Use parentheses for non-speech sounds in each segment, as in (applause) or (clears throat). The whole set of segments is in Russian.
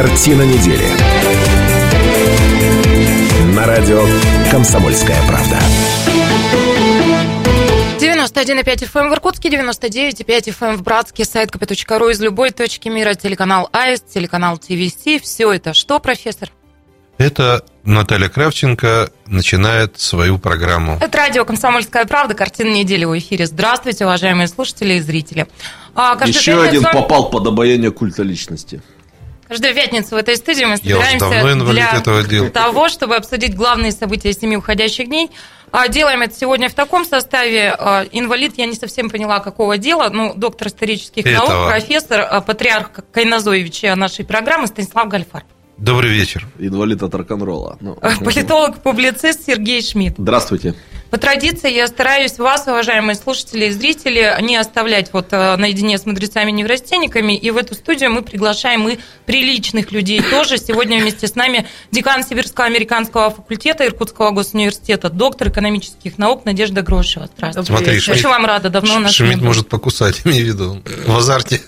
Картина недели. На радио «Комсомольская правда». 91,5 FM эм в Иркутске, 99,5 FM эм в Братске, сайт kp.ru из любой точки мира, телеканал АИС, телеканал ТВС. Все это что, профессор? Это Наталья Кравченко начинает свою программу. Это радио «Комсомольская правда», картина недели в эфире. Здравствуйте, уважаемые слушатели и зрители. А, Еще один попал под обаяние культа личности. Каждую пятницу в этой студии мы собираемся для того, чтобы обсудить главные события семи уходящих дней. А, делаем это сегодня в таком составе. А, инвалид, я не совсем поняла, какого дела. Ну, доктор исторических Этого. наук, профессор, патриарх Кайназоевича нашей программы Станислав Гальфарб. Добрый вечер. Инвалид от рок-н-ролла. Ну, Политолог-публицист Сергей Шмидт. Здравствуйте. По традиции я стараюсь вас, уважаемые слушатели и зрители, не оставлять вот э, наедине с мудрецами-неврастенниками. И в эту студию мы приглашаем и приличных людей тоже. Сегодня вместе с нами декан Сибирского американского факультета Иркутского госуниверситета, доктор экономических наук Надежда Грошева. Здравствуйте. Смотри, Очень вам рада, давно нас Шмидт может покусать, имею в виду, в азарте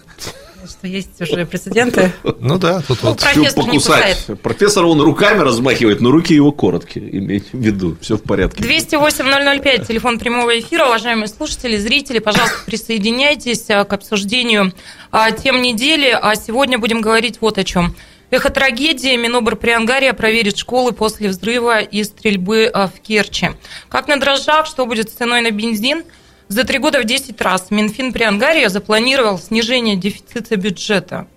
что есть уже прецеденты. Ну да, тут ну, вот. Профессор покусать. Профессор он руками размахивает, но руки его короткие, имейте в виду, все в порядке. 208-005, телефон прямого эфира, уважаемые слушатели, зрители, пожалуйста, присоединяйтесь а, к обсуждению а, тем недели, а сегодня будем говорить вот о чем. Эхо трагедии. Минобр Приангария проверит школы после взрыва и стрельбы а, в Керчи. Как на дрожжах, что будет с ценой на бензин – за три года в 10 раз Минфин при Ангарии запланировал снижение дефицита бюджета.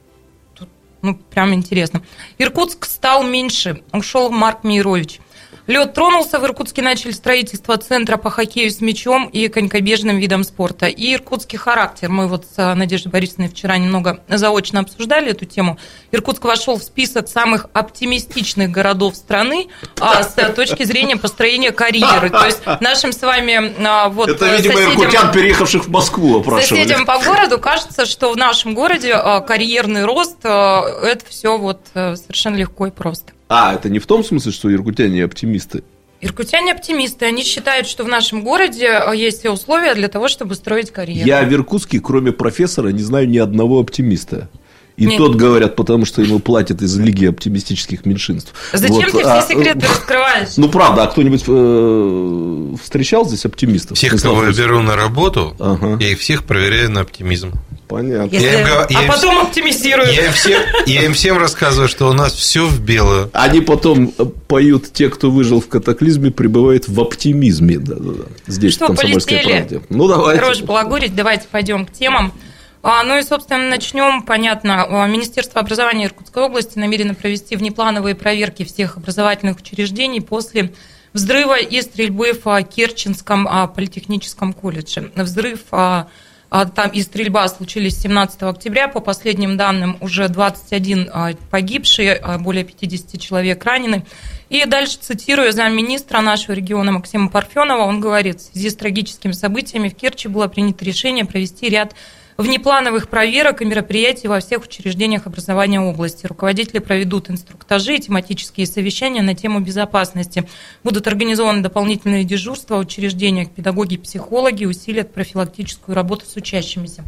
Тут, ну, прям интересно. Иркутск стал меньше. Ушел Марк Мейрович. Лед тронулся, в Иркутске начали строительство центра по хоккею с мячом и конькобежным видом спорта. И иркутский характер. Мы вот с Надеждой Борисовной вчера немного заочно обсуждали эту тему. Иркутск вошел в список самых оптимистичных городов страны а, с точки зрения построения карьеры. То есть нашим с вами а, вот Это, видимо, соседям, иркутян, переехавших в Москву, опрашивали. Соседям по городу кажется, что в нашем городе а, карьерный рост – это все вот э, совершенно легко и просто. А, это не в том смысле, что иркутяне оптимисты? Иркутяне оптимисты. Они считают, что в нашем городе э, есть все условия для того, чтобы строить карьеру. Я в Иркутске, кроме профессора, не знаю ни одного оптимиста. И Нет. тот говорят, потому что ему платят из Лиги оптимистических меньшинств. Зачем вот. ты а, все секреты раскрываешь? Ну, правда, а кто-нибудь э, встречал здесь оптимистов? Всех, кого я беру на работу, ага. я их всех проверяю на оптимизм. Понятно. Если... Я им, я а им, потом оптимизирую. Я им, всем, я им всем рассказываю, что у нас все в белую. Они потом э, поют, те, кто выжил в катаклизме, пребывают в оптимизме. Да, да, да. Здесь, что, в Комсомольской полетели? правде. Ну, давайте. Хорош балагурить, давайте пойдем к темам. А, ну и, собственно, начнем. Понятно, а, Министерство образования Иркутской области намерено провести внеплановые проверки всех образовательных учреждений после взрыва и стрельбы в Керченском а, политехническом колледже. Взрыв там и стрельба случились 17 октября. По последним данным, уже 21 погибшие, более 50 человек ранены. И дальше цитирую замминистра нашего региона Максима Парфенова. Он говорит, в связи с трагическими событиями в Керчи было принято решение провести ряд внеплановых проверок и мероприятий во всех учреждениях образования области. Руководители проведут инструктажи и тематические совещания на тему безопасности. Будут организованы дополнительные дежурства в учреждениях. Педагоги, психологи усилят профилактическую работу с учащимися.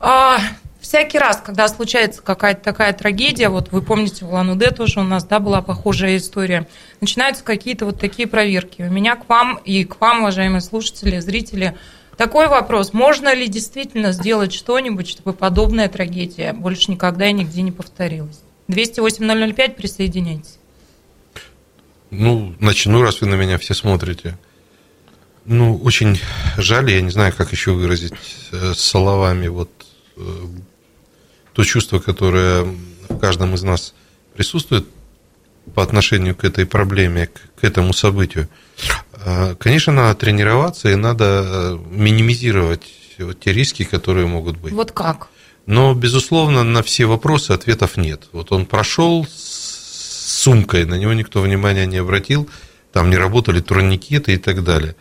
А, всякий раз, когда случается какая-то такая трагедия, вот вы помните, в Улан-Удэ тоже у нас да, была похожая история, начинаются какие-то вот такие проверки. У меня к вам и к вам, уважаемые слушатели, зрители, такой вопрос. Можно ли действительно сделать что-нибудь, чтобы подобная трагедия больше никогда и нигде не повторилась? 208-005, присоединяйтесь. Ну, начну, раз вы на меня все смотрите. Ну, очень жаль, я не знаю, как еще выразить э, словами вот э, то чувство, которое в каждом из нас присутствует по отношению к этой проблеме, к этому событию. А, конечно, надо тренироваться и надо э, минимизировать те риски, которые могут быть. Вот как? Но, безусловно, на все вопросы ответов нет. Вот он прошел с сумкой, на него никто внимания не обратил, там не работали турникеты и так далее.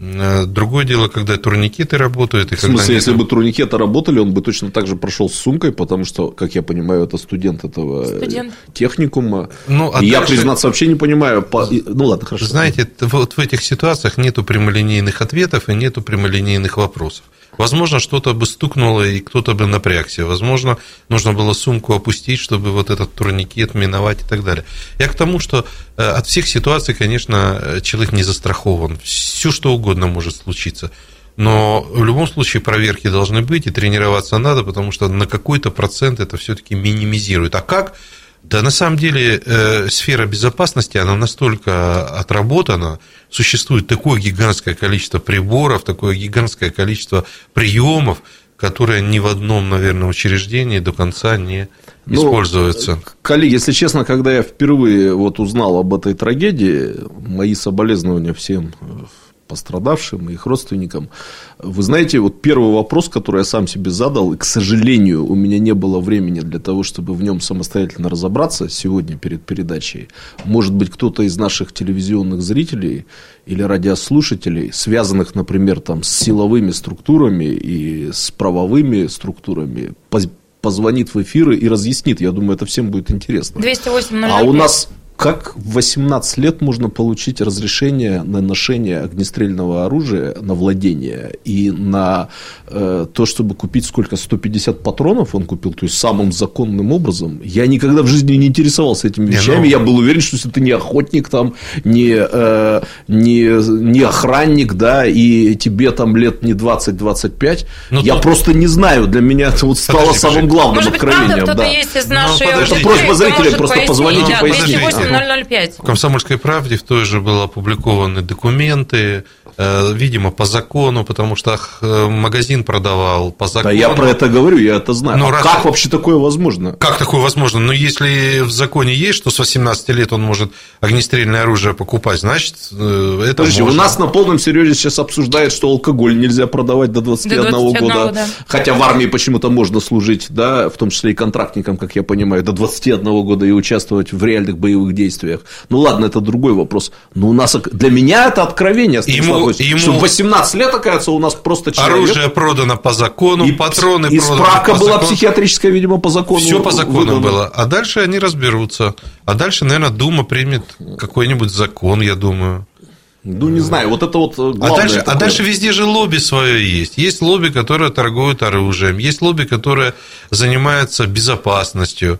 Э, другое дело, когда турникеты работают. И в смысле, если бы турникеты работали, он бы точно так же прошел с сумкой, потому что, как я понимаю, это студент этого студент. техникума. Ну, а и дальше... я, признаться, вообще не понимаю. По... Ну ладно, хорошо. Знаете, вот в этих ситуациях нету прямолинейных ответов и нету прямолинейных вопросов. Возможно, что-то бы стукнуло, и кто-то бы напрягся. Возможно, нужно было сумку опустить, чтобы вот этот турникет миновать и так далее. Я к тому, что э, от всех ситуаций, конечно, человек не застрахован. Все, что угодно может случиться. Но в любом случае проверки должны быть, и тренироваться надо, потому что на какой-то процент это все-таки минимизирует. А как? Да на самом деле э, сфера безопасности, она настолько отработана, существует такое гигантское количество приборов, такое гигантское количество приемов, которые ни в одном, наверное, учреждении до конца не ну, используются. Коллеги, если честно, когда я впервые вот узнал об этой трагедии, мои соболезнования всем пострадавшим и их родственникам. Вы знаете, вот первый вопрос, который я сам себе задал, и, к сожалению, у меня не было времени для того, чтобы в нем самостоятельно разобраться сегодня перед передачей. Может быть, кто-то из наших телевизионных зрителей или радиослушателей, связанных, например, там, с силовыми структурами и с правовыми структурами, позвонит в эфиры и разъяснит. Я думаю, это всем будет интересно. 208 А у нас как в 18 лет можно получить разрешение на ношение огнестрельного оружия, на владение и на э, то, чтобы купить сколько? 150 патронов он купил, то есть самым законным образом. Я никогда в жизни не интересовался этими вещами. Не, ну... Я был уверен, что если ты не охотник, там, не, э, не, не охранник, да, и тебе там лет не 20-25, ну, я тут... просто не знаю. Для меня это вот стало подожди, самым главным Может откровением. Быть, правда, кто-то да. есть из нашей ну, Это просьба зрителям, просто позвоните и поясните. 005. В «Комсомольской правде» в той же были опубликованы документы, э, видимо, по закону, потому что э, магазин продавал по закону. Да, я про это говорю, я это знаю. Но а раз... как вообще такое возможно? Как такое возможно? Ну, если в законе есть, что с 18 лет он может огнестрельное оружие покупать, значит, э, это Подожди, можно. у нас на полном серьезе сейчас обсуждают, что алкоголь нельзя продавать до 21, до 21 года. Да. Хотя в армии почему-то можно служить, да, в том числе и контрактникам, как я понимаю, до 21 года и участвовать в реальных боевых действиях. Ну ладно, это другой вопрос. Но у нас для меня это откровение, ему, ему... что в 18 лет, оказывается, у нас просто человек... Оружие продано по закону, и, патроны и проданы справка по была закону. психиатрическая, видимо, по закону. Все по закону выдано. было. А дальше они разберутся. А дальше, наверное, Дума примет какой-нибудь закон, я думаю. Ну, не знаю, вот это вот а дальше, такое... а дальше везде же лобби свое есть. Есть лобби, которое торгует оружием, есть лобби, которое занимается безопасностью,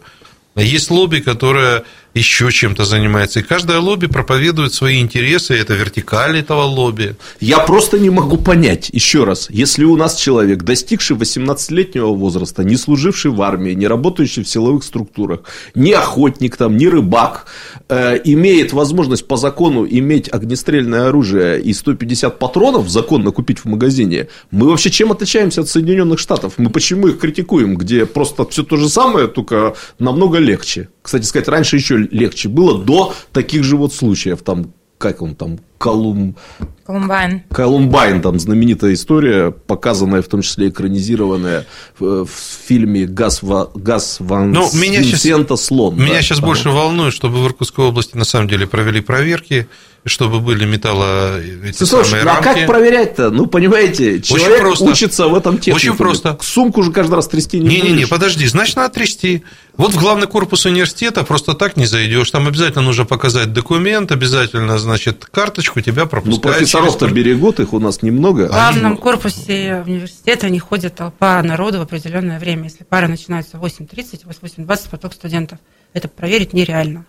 есть лобби, которое еще чем-то занимается. И каждое лобби проповедует свои интересы, это вертикаль этого лобби. Я просто не могу понять, еще раз, если у нас человек, достигший 18-летнего возраста, не служивший в армии, не работающий в силовых структурах, не охотник, там, не рыбак, э, имеет возможность по закону иметь огнестрельное оружие и 150 патронов законно купить в магазине, мы вообще чем отличаемся от Соединенных Штатов? Мы почему их критикуем, где просто все то же самое, только намного легче? Кстати сказать, раньше еще легче было до таких же вот случаев. Там, как он там, Колум... Колумбайн. Колумбайн, там знаменитая история, показанная, в том числе экранизированная в, в фильме Газ, Газ Ван ну, меня Винсента сейчас, Слон. Меня да? сейчас ага. больше волнует, чтобы в Иркутской области на самом деле провели проверки, чтобы были металло эти Слушай, самые ну, а как проверять-то? Ну, понимаете, человек Очень просто. учится в этом технике. Очень просто. Сумку же каждый раз трясти не Не-не-не, подожди, значит, надо трясти. Вот в главный корпус университета просто так не зайдешь. Там обязательно нужно показать документ, обязательно, значит, карточку тебя пропускают. Ну, профессоров-то через... берегут, их у нас немного. В главном корпусе университета не ходит толпа народу в определенное время. Если пара начинается в 8.30, в 8.20 поток студентов. Это проверить нереально.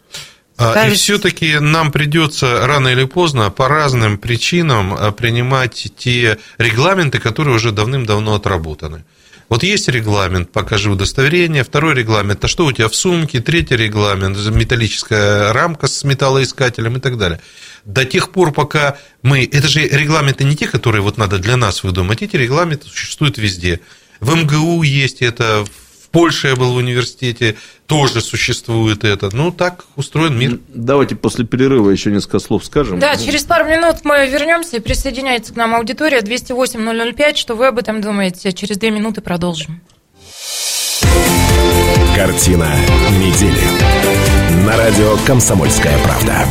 Ставить... И все-таки нам придется рано или поздно по разным причинам а, принимать те регламенты, которые уже давным-давно отработаны. Вот есть регламент, покажи удостоверение, второй регламент, а что у тебя в сумке, третий регламент, металлическая рамка с металлоискателем и так далее. До тех пор, пока мы... Это же регламенты не те, которые вот надо для нас выдумать, эти регламенты существуют везде. В МГУ есть это, Польше я был в университете, тоже существует это. Ну, так устроен мир. Давайте после перерыва еще несколько слов скажем. Да, через пару минут мы вернемся и присоединяется к нам аудитория 208-005. Что вы об этом думаете? Через две минуты продолжим. Картина недели. На радио «Комсомольская правда».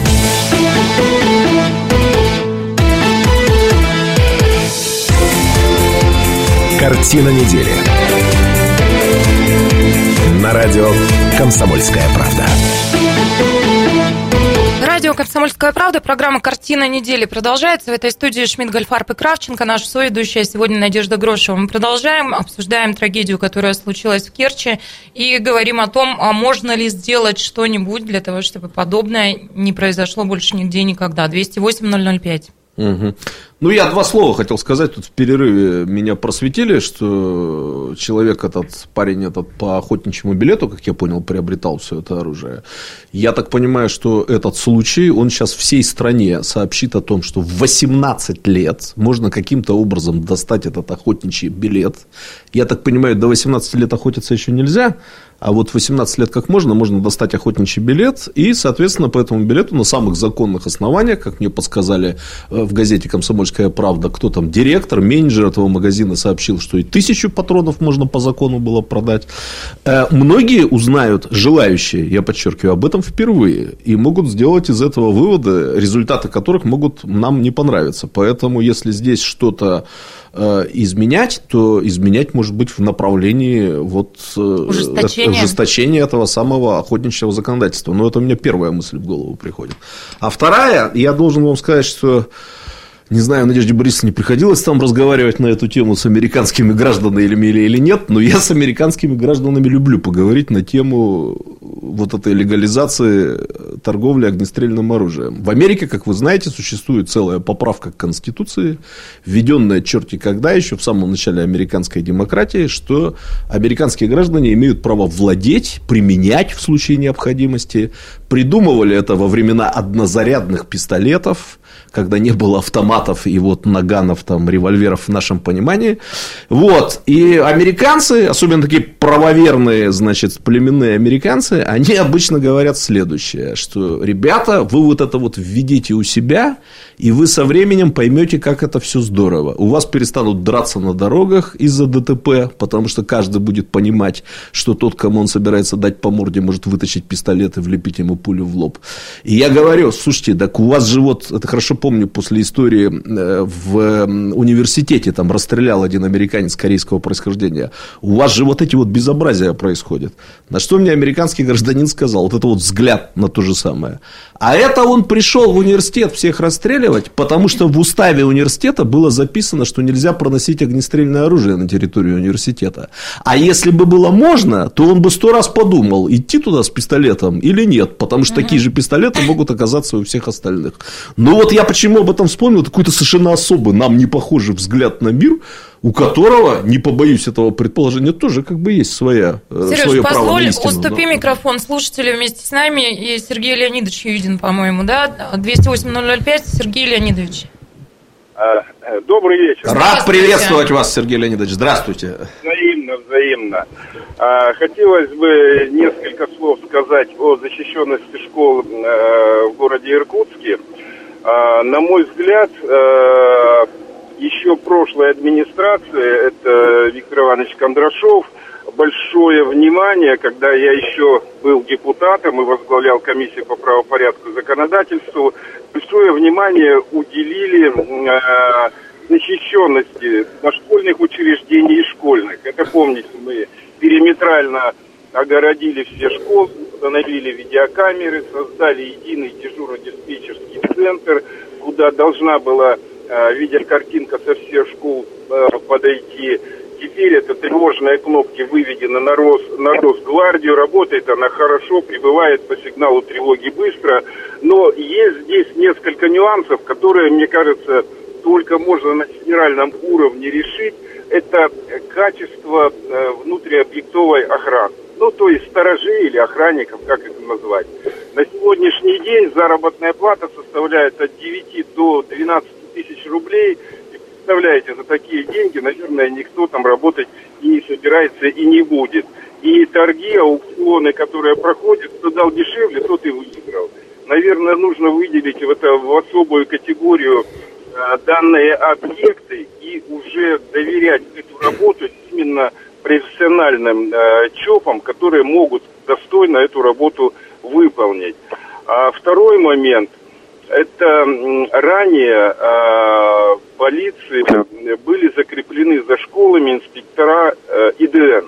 Картина недели. На радио «Комсомольская правда». Радио «Комсомольская правда». Программа «Картина недели» продолжается. В этой студии Шмидт, Гольфарб и Кравченко. Наша соведущая сегодня Надежда Грошева. Мы продолжаем, обсуждаем трагедию, которая случилась в Керчи, и говорим о том, а можно ли сделать что-нибудь для того, чтобы подобное не произошло больше нигде никогда. 208 005. Угу. Ну, я два слова хотел сказать. Тут в перерыве меня просветили, что человек этот, парень этот по охотничьему билету, как я понял, приобретал все это оружие. Я так понимаю, что этот случай, он сейчас всей стране сообщит о том, что в 18 лет можно каким-то образом достать этот охотничий билет. Я так понимаю, до 18 лет охотиться еще нельзя, а вот 18 лет как можно, можно достать охотничий билет, и, соответственно, по этому билету на самых законных основаниях, как мне подсказали э, в газете «Комсомольская правда», кто там, директор, менеджер этого магазина сообщил, что и тысячу патронов можно по закону было продать. Э, многие узнают, желающие, я подчеркиваю, об этом впервые, и могут сделать из этого выводы, результаты которых могут нам не понравиться. Поэтому, если здесь что-то Э, изменять, то изменять может быть в направлении вот ужесточения этого самого охотничьего законодательства. Но это у меня первая мысль в голову приходит. А вторая, я должен вам сказать, что не знаю, Надежде Борисовне приходилось там разговаривать на эту тему с американскими гражданами или, или нет, но я с американскими гражданами люблю поговорить на тему вот этой легализации торговли огнестрельным оружием. В Америке, как вы знаете, существует целая поправка к Конституции, введенная черти когда еще в самом начале американской демократии, что американские граждане имеют право владеть, применять в случае необходимости. Придумывали это во времена однозарядных пистолетов, когда не было автоматов и вот наганов, там, револьверов в нашем понимании. Вот. И американцы, особенно такие правоверные, значит, племенные американцы, они обычно говорят следующее, что, ребята, вы вот это вот введите у себя, и вы со временем поймете, как это все здорово. У вас перестанут драться на дорогах из-за ДТП, потому что каждый будет понимать, что тот, кому он собирается дать по морде, может вытащить пистолет и влепить ему пулю в лоб. И я говорю, слушайте, так у вас же вот, это хорошо помню, после истории э, в университете там расстрелял один американец корейского происхождения. У вас же вот эти вот безобразия происходят. На что мне американский гражданин сказал? Вот это вот взгляд на то же самое. А это он пришел в университет всех расстреливать, потому что в уставе университета было записано, что нельзя проносить огнестрельное оружие на территорию университета. А если бы было можно, то он бы сто раз подумал, идти туда с пистолетом или нет, потому что такие же пистолеты могут оказаться у всех остальных. Но вот я почему об этом вспомнил, какой-то совершенно особый, нам не похожий взгляд на мир, у которого, не побоюсь этого предположения, тоже как бы есть своя, э, Сереж, свое право позволь, на истину. уступи да. микрофон слушателю вместе с нами, и Сергей Леонидович Юдин, по-моему, да? 208-005, Сергей Леонидович. А, э, добрый вечер. Рад приветствовать вас, Сергей Леонидович. Здравствуйте. Взаимно, взаимно. А, хотелось бы несколько слов сказать о защищенности школ э, в городе Иркутске. А, на мой взгляд, еще прошлой администрации, это Виктор Иванович Кондрашов, большое внимание, когда я еще был депутатом и возглавлял комиссию по правопорядку и законодательству, большое внимание уделили э, защищенности дошкольных учреждений и школьных. Это помните, мы периметрально огородили все школы, установили видеокамеры, создали единый дежурно-диспетчерский центр, куда должна была Э, видя картинка со всех школ э, подойти. Теперь это тревожные кнопки выведены на, Рос, на Росгвардию, работает она хорошо, прибывает по сигналу тревоги быстро, но есть здесь несколько нюансов, которые, мне кажется, только можно на федеральном уровне решить. Это качество э, внутриобъектовой охраны. Ну, то есть сторожей или охранников, как это назвать. На сегодняшний день заработная плата составляет от 9 до 12 тысяч рублей. И представляете, за такие деньги, наверное, никто там работать и не собирается и не будет. И торги, аукционы, которые проходят, кто дал дешевле, тот и выиграл. Наверное, нужно выделить в, это, в особую категорию э, данные объекты и уже доверять эту работу именно профессиональным э, ЧОПам, которые могут достойно эту работу выполнить. А второй момент. это ранее э, полиции были закреплены за школами инспектора э, ИДН.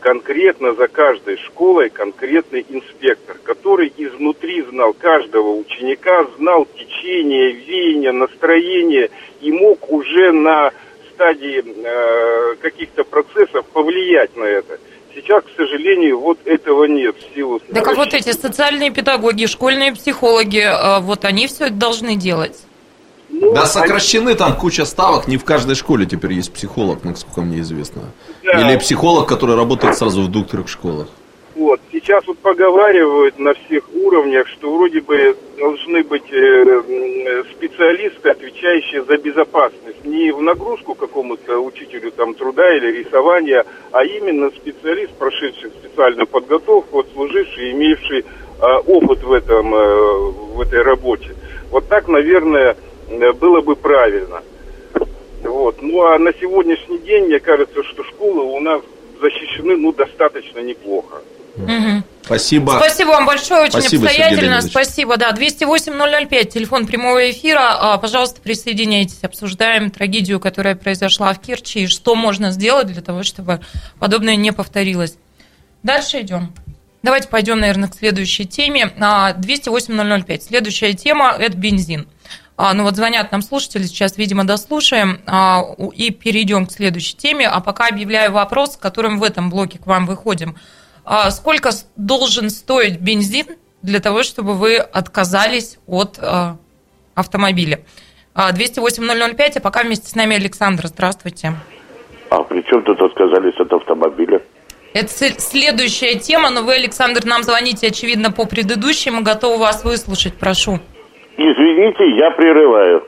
Конкретно за каждой школой конкретный инспектор, который изнутри знал каждого ученика, знал течение, веяние, настроение и мог уже на стадии э, каких-то процессов повлиять на это. Сейчас, к сожалению, вот этого нет в силу... Да как вот эти социальные педагоги, школьные психологи, э, вот они все это должны делать. Ну, да, сокращены там куча ставок, не в каждой школе теперь есть психолог, насколько мне известно. Да. Или психолог, который работает сразу в двух-трех школах. Вот. Сейчас вот поговаривают на всех уровнях, что вроде бы должны быть э, специалисты, отвечающие за безопасность. Не в нагрузку какому-то учителю там труда или рисования, а именно специалист, прошедший специальную подготовку, вот, служивший, имеющий э, опыт в, этом, э, в этой работе. Вот так, наверное, было бы правильно. Вот. Ну а на сегодняшний день, мне кажется, что школы у нас защищены ну, достаточно неплохо. Угу. Спасибо. Спасибо вам большое, очень Спасибо, обстоятельно. Спасибо, да. 208-005, телефон прямого эфира. А, пожалуйста, присоединяйтесь. Обсуждаем трагедию, которая произошла в Керчи, и что можно сделать для того, чтобы подобное не повторилось. Дальше идем. Давайте пойдем, наверное, к следующей теме. 208-005. А, Следующая тема – это бензин. А, ну вот звонят нам слушатели, сейчас, видимо, дослушаем и перейдем к следующей теме. А пока объявляю вопрос, с которым в этом блоке к вам выходим – сколько должен стоить бензин для того, чтобы вы отказались от а, автомобиля. 208-005, а пока вместе с нами Александр. Здравствуйте. А при чем тут отказались от автомобиля? Это следующая тема, но вы, Александр, нам звоните, очевидно, по предыдущей. Мы готовы вас выслушать, прошу. Извините, я прерываю.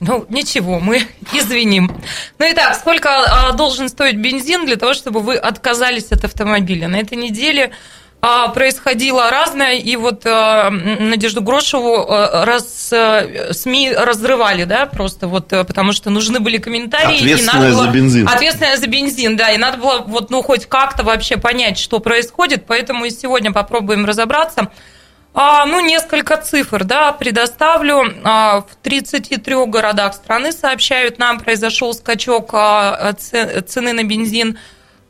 Ну, ничего, мы (laughs) извиним. Ну и так, сколько а, должен стоить бензин для того, чтобы вы отказались от автомобиля? На этой неделе а, происходило разное, и вот а, Надежду Грошеву раз, СМИ разрывали, да, просто вот, потому что нужны были комментарии. Ответственная за бензин. Ответственная за бензин, да, и надо было вот, ну, хоть как-то вообще понять, что происходит, поэтому и сегодня попробуем разобраться. А, ну, несколько цифр, да, предоставлю. А, в 33 городах страны, сообщают нам, произошел скачок а, цены на бензин.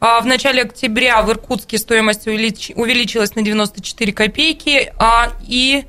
В начале октября в Иркутске стоимость увеличилась на 94 копейки, и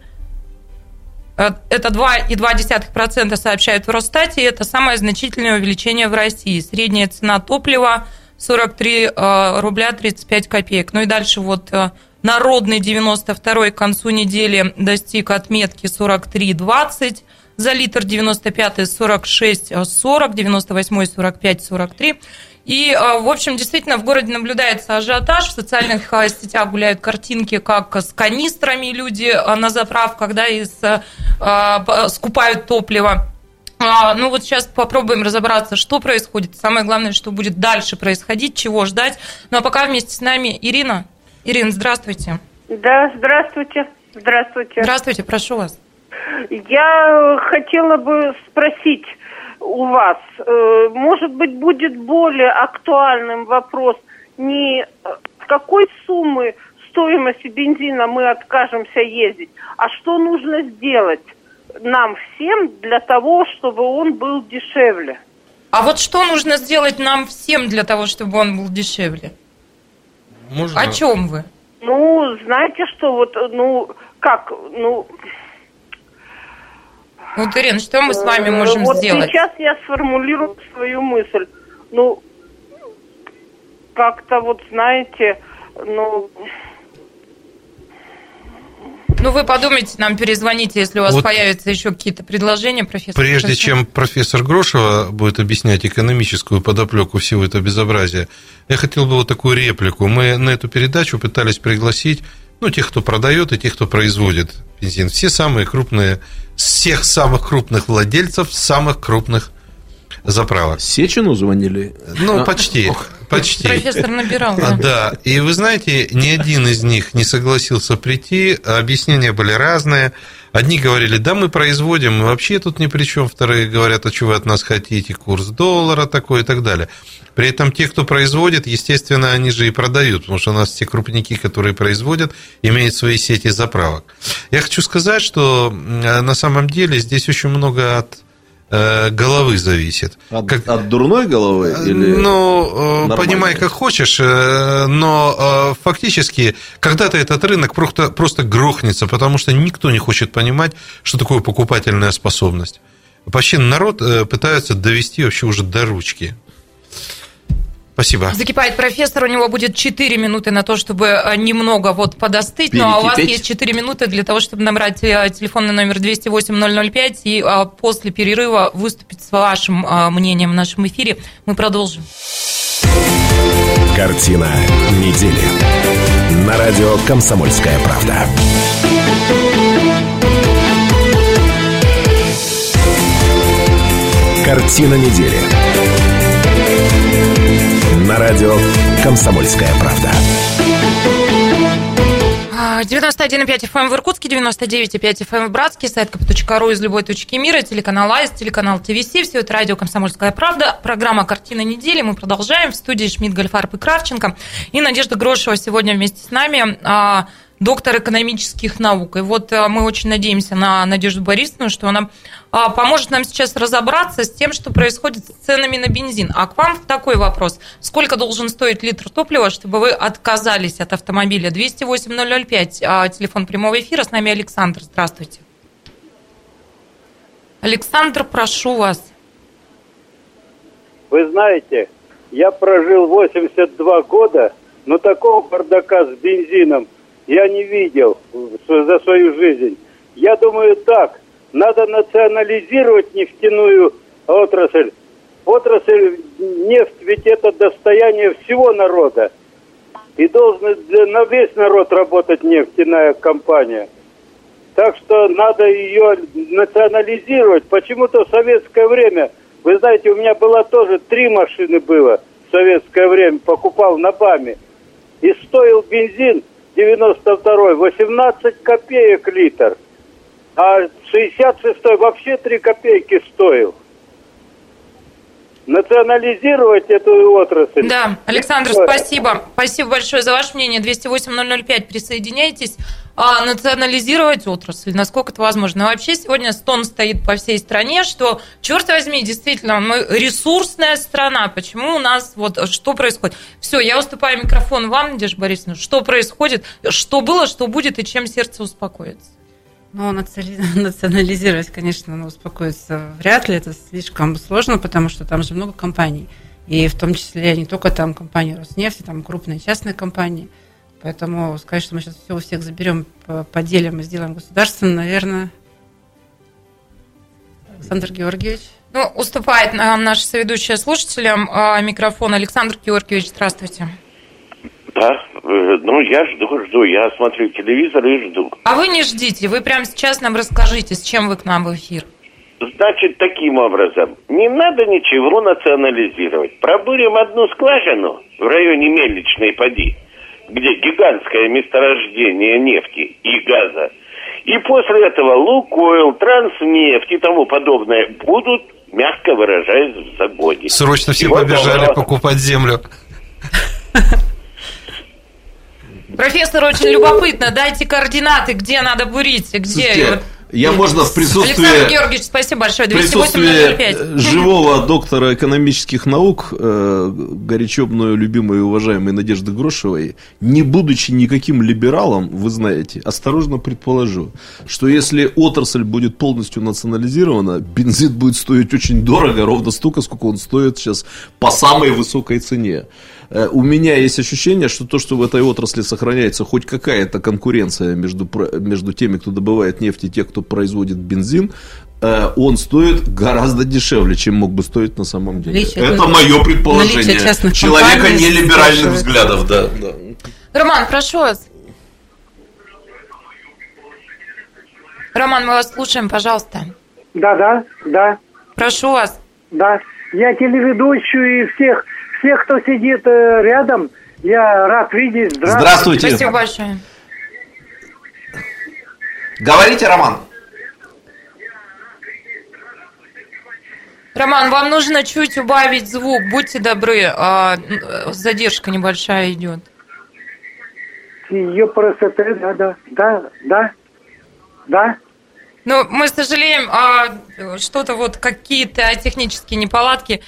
э, это 2,2% сообщают в Росстате, это самое значительное увеличение в России. Средняя цена топлива 43 рубля 35 копеек. Ну и дальше вот э, Народный 92 к концу недели достиг отметки 43,20 за литр, 95 46 40, 98 45 43. И, а, в общем, действительно, в городе наблюдается ажиотаж. В социальных а, сетях гуляют картинки, как с канистрами люди а, на заправках, да, и с, скупают топливо. Ну вот сейчас попробуем разобраться, что происходит. Самое главное, что будет дальше происходить, чего ждать. Ну а пока вместе с нами Ирина. Ирина, здравствуйте. Да, здравствуйте. Здравствуйте. Здравствуйте, прошу вас. Я хотела бы спросить у вас, э, может быть, будет более актуальным вопрос не с какой суммы стоимости бензина мы откажемся ездить, а что нужно сделать нам всем для того, чтобы он был дешевле. А вот что нужно сделать нам всем для того, чтобы он был дешевле? Можно... О чем вы? Ну, знаете что, вот, ну, как, ну... Вот, Ирина, что мы с вами можем вот сделать? Вот сейчас я сформулирую свою мысль. Ну, как-то вот, знаете, ну... Ну, вы подумайте, нам перезвоните, если у вас вот появятся еще какие-то предложения, профессор. Прежде профессор. чем профессор Грошева будет объяснять экономическую подоплеку всего этого безобразия, я хотел бы вот такую реплику. Мы на эту передачу пытались пригласить ну, тех, кто продает, и тех, кто производит бензин. Все самые крупные, всех самых крупных владельцев самых крупных заправок. Сечину звонили? Ну, почти. Почти. Профессор набирал. Да. да. И вы знаете, ни один из них не согласился прийти. Объяснения были разные. Одни говорили, да, мы производим, мы вообще тут ни при чем. Вторые говорят, а что вы от нас хотите, курс доллара такой и так далее. При этом те, кто производит, естественно, они же и продают, потому что у нас те крупники, которые производят, имеют свои сети заправок. Я хочу сказать, что на самом деле здесь очень много от головы зависит. От, как... от дурной головы? Или ну, нормальной? понимай, как хочешь, э, но э, фактически когда-то этот рынок просто, просто грохнется, потому что никто не хочет понимать, что такое покупательная способность. Почти народ пытается довести вообще уже до ручки. Спасибо. Закипает профессор, у него будет 4 минуты на то, чтобы э, немного вот подостыть. Перекипеть. Ну, а у вас есть 4 минуты для того, чтобы набрать э, телефонный номер 208-005 и а, после перерыва выступить с вашим а, мнением в нашем эфире. Мы продолжим. Картина недели. На радио «Комсомольская правда». Картина недели на радио «Комсомольская правда». 91,5 FM в Иркутске, 99,5 FM в Братске, сайт kp.ru из любой точки мира, телеканал АИС, телеканал ТВС, все это радио «Комсомольская правда», программа «Картина недели». Мы продолжаем в студии Шмидт, Гольфарб и Кравченко. И Надежда Грошева сегодня вместе с нами а, доктор экономических наук. И вот э, мы очень надеемся на Надежду Борисовну, что она а, поможет нам сейчас разобраться с тем, что происходит с ценами на бензин. А к вам такой вопрос. Сколько должен стоить литр топлива, чтобы вы отказались от автомобиля? 208-005, а, телефон прямого эфира. С нами Александр. Здравствуйте. Александр, прошу вас. Вы знаете, я прожил 82 года, но такого бардака с бензином – я не видел за свою жизнь. Я думаю так, надо национализировать нефтяную отрасль. Отрасль нефть ведь это достояние всего народа. И должна на весь народ работать нефтяная компания. Так что надо ее национализировать. Почему-то в советское время, вы знаете, у меня было тоже три машины было в советское время, покупал на БАМе. И стоил бензин 92-й 18 копеек литр, а 66-й вообще 3 копейки стоил. Национализировать эту отрасль. Да, Александр, спасибо. Спасибо большое за ваше мнение. 208-005, присоединяйтесь а, национализировать отрасль, насколько это возможно. Но вообще сегодня стон стоит по всей стране, что, черт возьми, действительно, мы ресурсная страна. Почему у нас вот что происходит? Все, я уступаю микрофон вам, Надежда Борисовна. Что происходит, что было, что будет и чем сердце успокоится? Ну, (laughs) национализировать, конечно, ну, успокоиться вряд ли, это слишком сложно, потому что там же много компаний. И в том числе не только там компания Роснефть, там крупные частные компании – Поэтому сказать, что мы сейчас все у всех заберем, поделим и сделаем государственным, наверное, Александр Георгиевич. Ну, уступает нам наш соведущая слушателям а, микрофон. Александр Георгиевич, здравствуйте. Да, э, ну я жду, жду, я смотрю телевизор и жду. А вы не ждите, вы прямо сейчас нам расскажите, с чем вы к нам в эфир. Значит, таким образом, не надо ничего национализировать. Пробурим одну скважину в районе Мельничной поди – где гигантское месторождение нефти и газа. И после этого Лукойл, Транснефть и тому подобное будут, мягко выражаясь, в загоне. Срочно все и побежали вот покупать землю. Профессор, очень любопытно. Дайте координаты, где надо бурить, где... Слушайте, я можно в присутствии... Александр Георгиевич, спасибо большое. 208 живого доктора экономических наук, э, горячо мною любимой и уважаемой Надежды Грошевой, не будучи никаким либералом, вы знаете, осторожно предположу, что если отрасль будет полностью национализирована, бензин будет стоить очень дорого, ровно столько, сколько он стоит сейчас по самой высокой цене. Э, у меня есть ощущение, что то, что в этой отрасли сохраняется хоть какая-то конкуренция между, между теми, кто добывает нефть и тех, кто производит бензин, э, он стоит гораздо дешевле, чем мог бы стоить на самом деле. Наличие, Это мое предположение. Человека нелиберальных взглядов, да, да. Роман, прошу вас. Роман, мы вас слушаем, пожалуйста. Да, да, да. Прошу вас. Да. Я телеведущую и всех все, кто сидит э, рядом. Я рад видеть. Здравствуйте. Здравствуйте. Спасибо большое. Говорите, Роман. Роман, вам нужно чуть убавить звук, будьте добры, а, задержка небольшая идет. Ее красоты, да, да, да, да, да. Ну, мы сожалеем, а, что-то вот какие-то технические неполадки.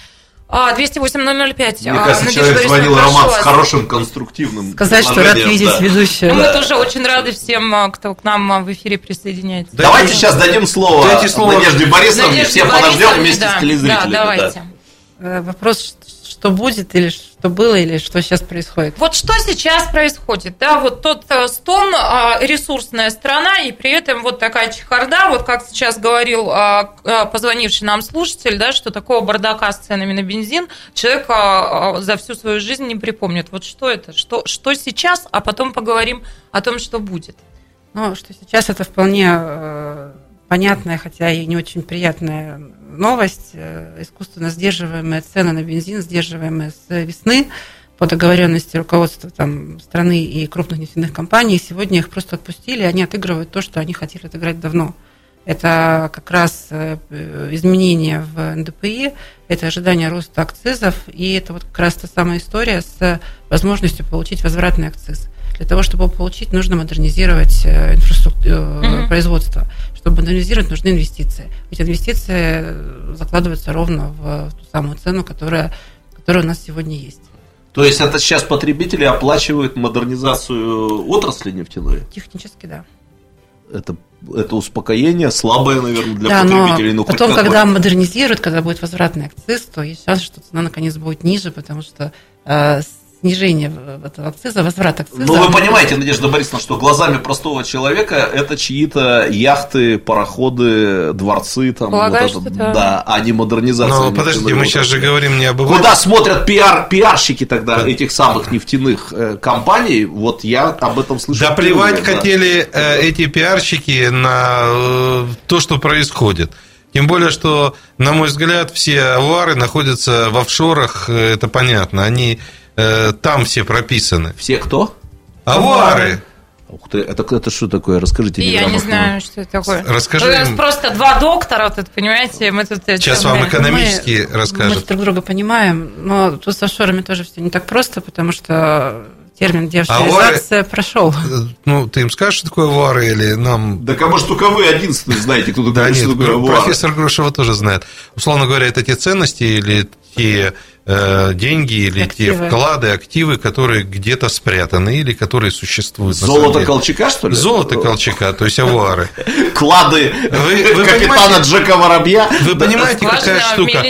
А, 208-005. Мне кажется, а, человек звонил Роман с хорошим конструктивным Сказать, что рад видеть да. ведущего. Ну, мы тоже очень рады всем, а, кто к нам в эфире присоединяется. Давайте сейчас дадим слово Дайте слово Надежде Борисовне, все подождем вместе да, с телезрителями. Да, давайте. Да. Вопрос, что будет или что было, или что сейчас происходит. Вот что сейчас происходит, да, вот тот э, стон, а, ресурсная страна, и при этом вот такая чехарда, вот как сейчас говорил а, а, позвонивший нам слушатель, да, что такого бардака с ценами на бензин человек за всю свою жизнь не припомнит. Вот что это, что, что сейчас, а потом поговорим о том, что будет. Ну, что сейчас это вполне э, понятная, хотя и не очень приятная новость. Э, искусственно сдерживаемые цены на бензин, сдерживаемые с весны по договоренности руководства там, страны и крупных нефтяных компаний. Сегодня их просто отпустили, и они отыгрывают то, что они хотели отыграть давно. Это как раз э, изменения в НДПИ, это ожидание роста акцизов, и это вот как раз та самая история с возможностью получить возвратный акциз. Для того, чтобы его получить, нужно модернизировать э, инфраструктуру, mm-hmm. производство. Чтобы модернизировать, нужны инвестиции. Ведь инвестиции закладываются ровно в ту самую цену, которая, которая у нас сегодня есть. То есть это сейчас потребители оплачивают модернизацию отрасли нефтяной? Технически, да. Это, это успокоение слабое, наверное, для да, потребителей. Но потом, когда модернизируют, когда будет возвратный акциз, то есть шанс, что цена наконец будет ниже, потому что э, снижение этого акциза, возврат акциза. Ну, вы понимаете, Надежда Борисовна, что глазами простого человека это чьи-то яхты, пароходы, дворцы, там, Полагаю, вот это, да. да, а не модернизация. Но подождите, мы сейчас же говорим не об Куда смотрят пиар, пиарщики тогда да. этих самых нефтяных э, компаний, вот я об этом слышал. Да плевать да. хотели э, эти пиарщики на э, то, что происходит. Тем более, что, на мой взгляд, все авары находятся в офшорах, э, это понятно. Они э, там все прописаны. Все кто? Авары. Ух ты, это, это что такое? Расскажите мне. Я не знаю, что это такое. Расскажи. У нас просто два доктора, тут, понимаете, мы тут... Сейчас вам экономически мы, расскажут. Мы друг друга понимаем, но тут с офшорами тоже все не так просто, потому что термин деофшоризация авары... прошел. Ну, ты им скажешь, что такое авары, или нам... Да, а может, только вы единственный знаете, кто такой, да, нет, профессор Грушева тоже знает. Условно говоря, это те ценности или те Э, деньги или активы. те вклады, активы, которые где-то спрятаны или которые существуют. Золото Колчака, что ли? Золото Колчака, то есть авуары. Клады вы, вы капитана Джека Воробья. Вы понимаете, какая штука?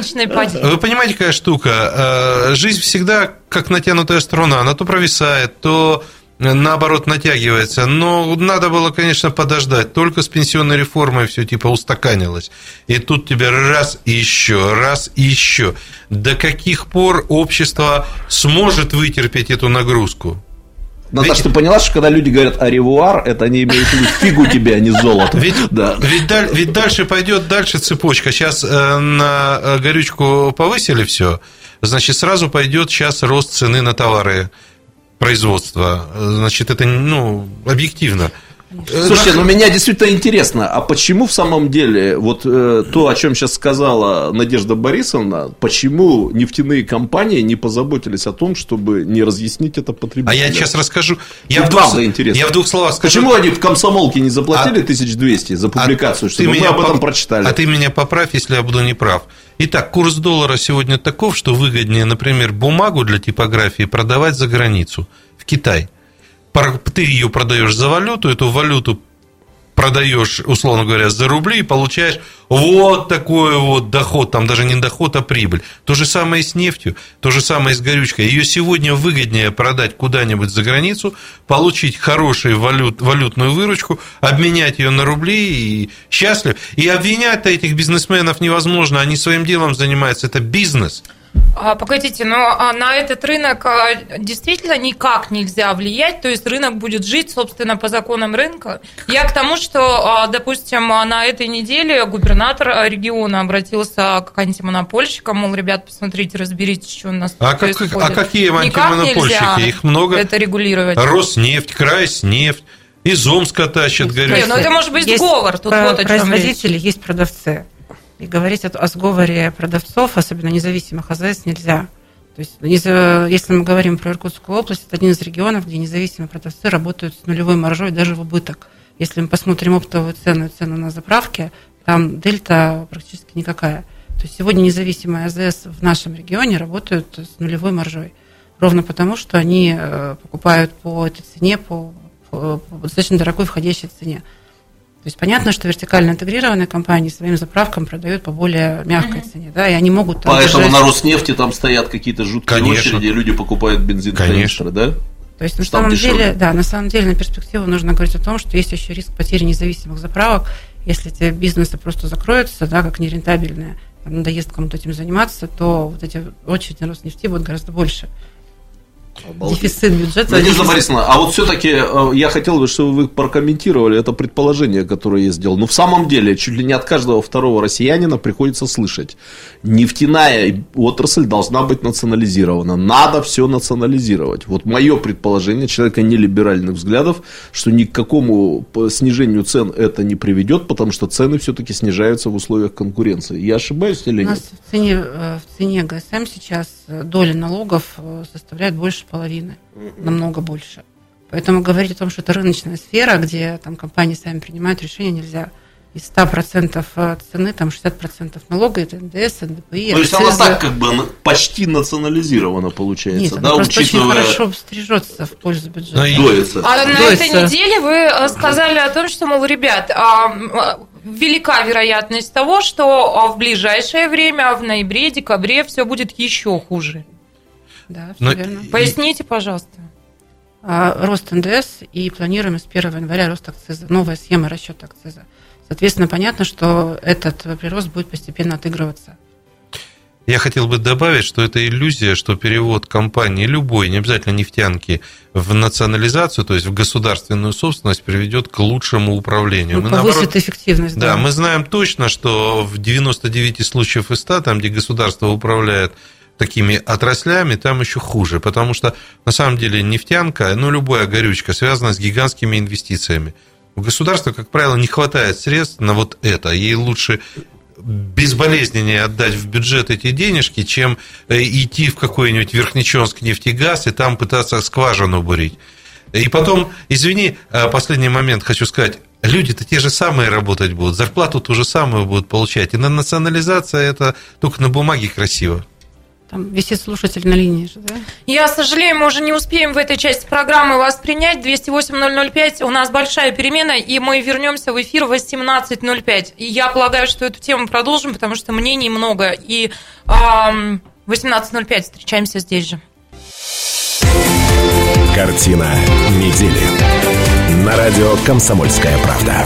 Вы понимаете, какая штука? Э, жизнь всегда как натянутая струна, она то провисает, то наоборот натягивается. Но надо было, конечно, подождать. Только с пенсионной реформой все типа устаканилось. И тут тебе раз и еще, раз и еще. До каких пор общество сможет вытерпеть эту нагрузку? Наташа, ведь... ты поняла, что когда люди говорят «аревуар», это они имеют в виду фигу тебе, а не золото. Ведь, да. ведь, ведь дальше пойдет дальше цепочка. Сейчас э, на э, горючку повысили все, значит, сразу пойдет сейчас рост цены на товары производства. Значит, это ну, объективно. Слушайте, ну меня действительно интересно, а почему в самом деле вот э, то, о чем сейчас сказала Надежда Борисовна, почему нефтяные компании не позаботились о том, чтобы не разъяснить это потребителям? А я сейчас расскажу. Я, в двух, интересно. я в двух словах скажу. Почему они в комсомолке не заплатили а, 1200 за публикацию, а чтобы мы об этом поп... прочитали? А ты меня поправь, если я буду неправ. Итак, курс доллара сегодня таков, что выгоднее, например, бумагу для типографии продавать за границу, в Китай – ты ее продаешь за валюту, эту валюту продаешь, условно говоря, за рубли и получаешь вот такой вот доход, там даже не доход, а прибыль. То же самое и с нефтью, то же самое и с горючкой. Ее сегодня выгоднее продать куда-нибудь за границу, получить хорошую валют, валютную выручку, обменять ее на рубли и счастлив. И обвинять этих бизнесменов невозможно, они своим делом занимаются, это бизнес – погодите, но а, на этот рынок а, действительно никак нельзя влиять, то есть рынок будет жить, собственно, по законам рынка. Я к тому, что, допустим, на этой неделе губернатор региона обратился к антимонопольщикам, мол, ребят, посмотрите, разберитесь, что у нас а происходит. Как, а какие антимонопольщики? Их много. Это регулировать. Роснефть, Крайснефть. Из Омска тащат горючее. Нет, ну это может быть есть сговор. Тут вот производители, есть продавцы. И говорить о, сговоре продавцов, особенно независимых АЗС, нельзя. То есть, если мы говорим про Иркутскую область, это один из регионов, где независимые продавцы работают с нулевой маржой даже в убыток. Если мы посмотрим оптовую цену и цену на заправке, там дельта практически никакая. То есть сегодня независимые АЗС в нашем регионе работают с нулевой маржой. Ровно потому, что они э, покупают по этой цене, по, по, по достаточно дорогой входящей цене. То есть понятно, что вертикально интегрированные компании своим заправкам продают по более мягкой mm-hmm. цене, да, и они могут. Поэтому держать... на Роснефти там стоят какие-то жуткие Конечно. очереди, люди покупают бензин Конечно. канистры, да? То есть на самом дешевле. деле, да, на самом деле на перспективу нужно говорить о том, что есть еще риск потери независимых заправок, если эти бизнесы просто закроются, да, как нерентабельные, там надоест кому-то этим заниматься, то вот эти очереди на Роснефти будут гораздо больше. Обалдеть. Дефицит бюджета. Надежда Борисовна, а вот все-таки э, я хотел бы, чтобы вы прокомментировали это предположение, которое я сделал. Ну, в самом деле, чуть ли не от каждого второго россиянина приходится слышать. Нефтяная отрасль должна быть национализирована. Надо все национализировать. Вот мое предположение человека нелиберальных взглядов, что ни к какому снижению цен это не приведет, потому что цены все-таки снижаются в условиях конкуренции. Я ошибаюсь или нет? У нас в цене, э, в цене ГСМ сейчас доля налогов составляет больше половины, намного больше. Поэтому говорить о том, что это рыночная сфера, где там компании сами принимают решения, нельзя. Из 100% э, цены там 60% налога, это НДС, НДПИ, То есть она так как бы почти национализирована получается, Нет, да, она просто учитывая... очень хорошо стрижется в пользу бюджета. Ну, Доится. А на Доится. этой неделе вы э, сказали о том, что, мол, ребят, а, велика вероятность того, что а, в ближайшее время, в ноябре, декабре все будет еще хуже. Да, все Но... верно. Поясните, пожалуйста. А, рост НДС и планируем с 1 января рост акциза, новая схема расчета акциза. Соответственно, понятно, что этот прирост будет постепенно отыгрываться. Я хотел бы добавить, что это иллюзия, что перевод компании любой, не обязательно нефтянки, в национализацию, то есть в государственную собственность, приведет к лучшему управлению. Ну, мы повысит наоборот, эффективность. Да, да, мы знаем точно, что в 99 случаев из 100, там, где государство управляет такими отраслями, там еще хуже, потому что на самом деле нефтянка, ну любая горючка связана с гигантскими инвестициями. У государства, как правило, не хватает средств на вот это. Ей лучше безболезненнее отдать в бюджет эти денежки, чем э, идти в какой-нибудь Верхнеченск нефтегаз и там пытаться скважину бурить. И потом, извини, э, последний момент хочу сказать, люди-то те же самые работать будут, зарплату ту же самую будут получать. И на национализация это только на бумаге красиво. Там висит слушатель на линии же, да? Я сожалею, мы уже не успеем в этой части программы вас принять. 208-005, у нас большая перемена, и мы вернемся в эфир в 18.05. И я полагаю, что эту тему продолжим, потому что мнений много. И эм, 18.05 встречаемся здесь же. Картина недели. На радио «Комсомольская правда».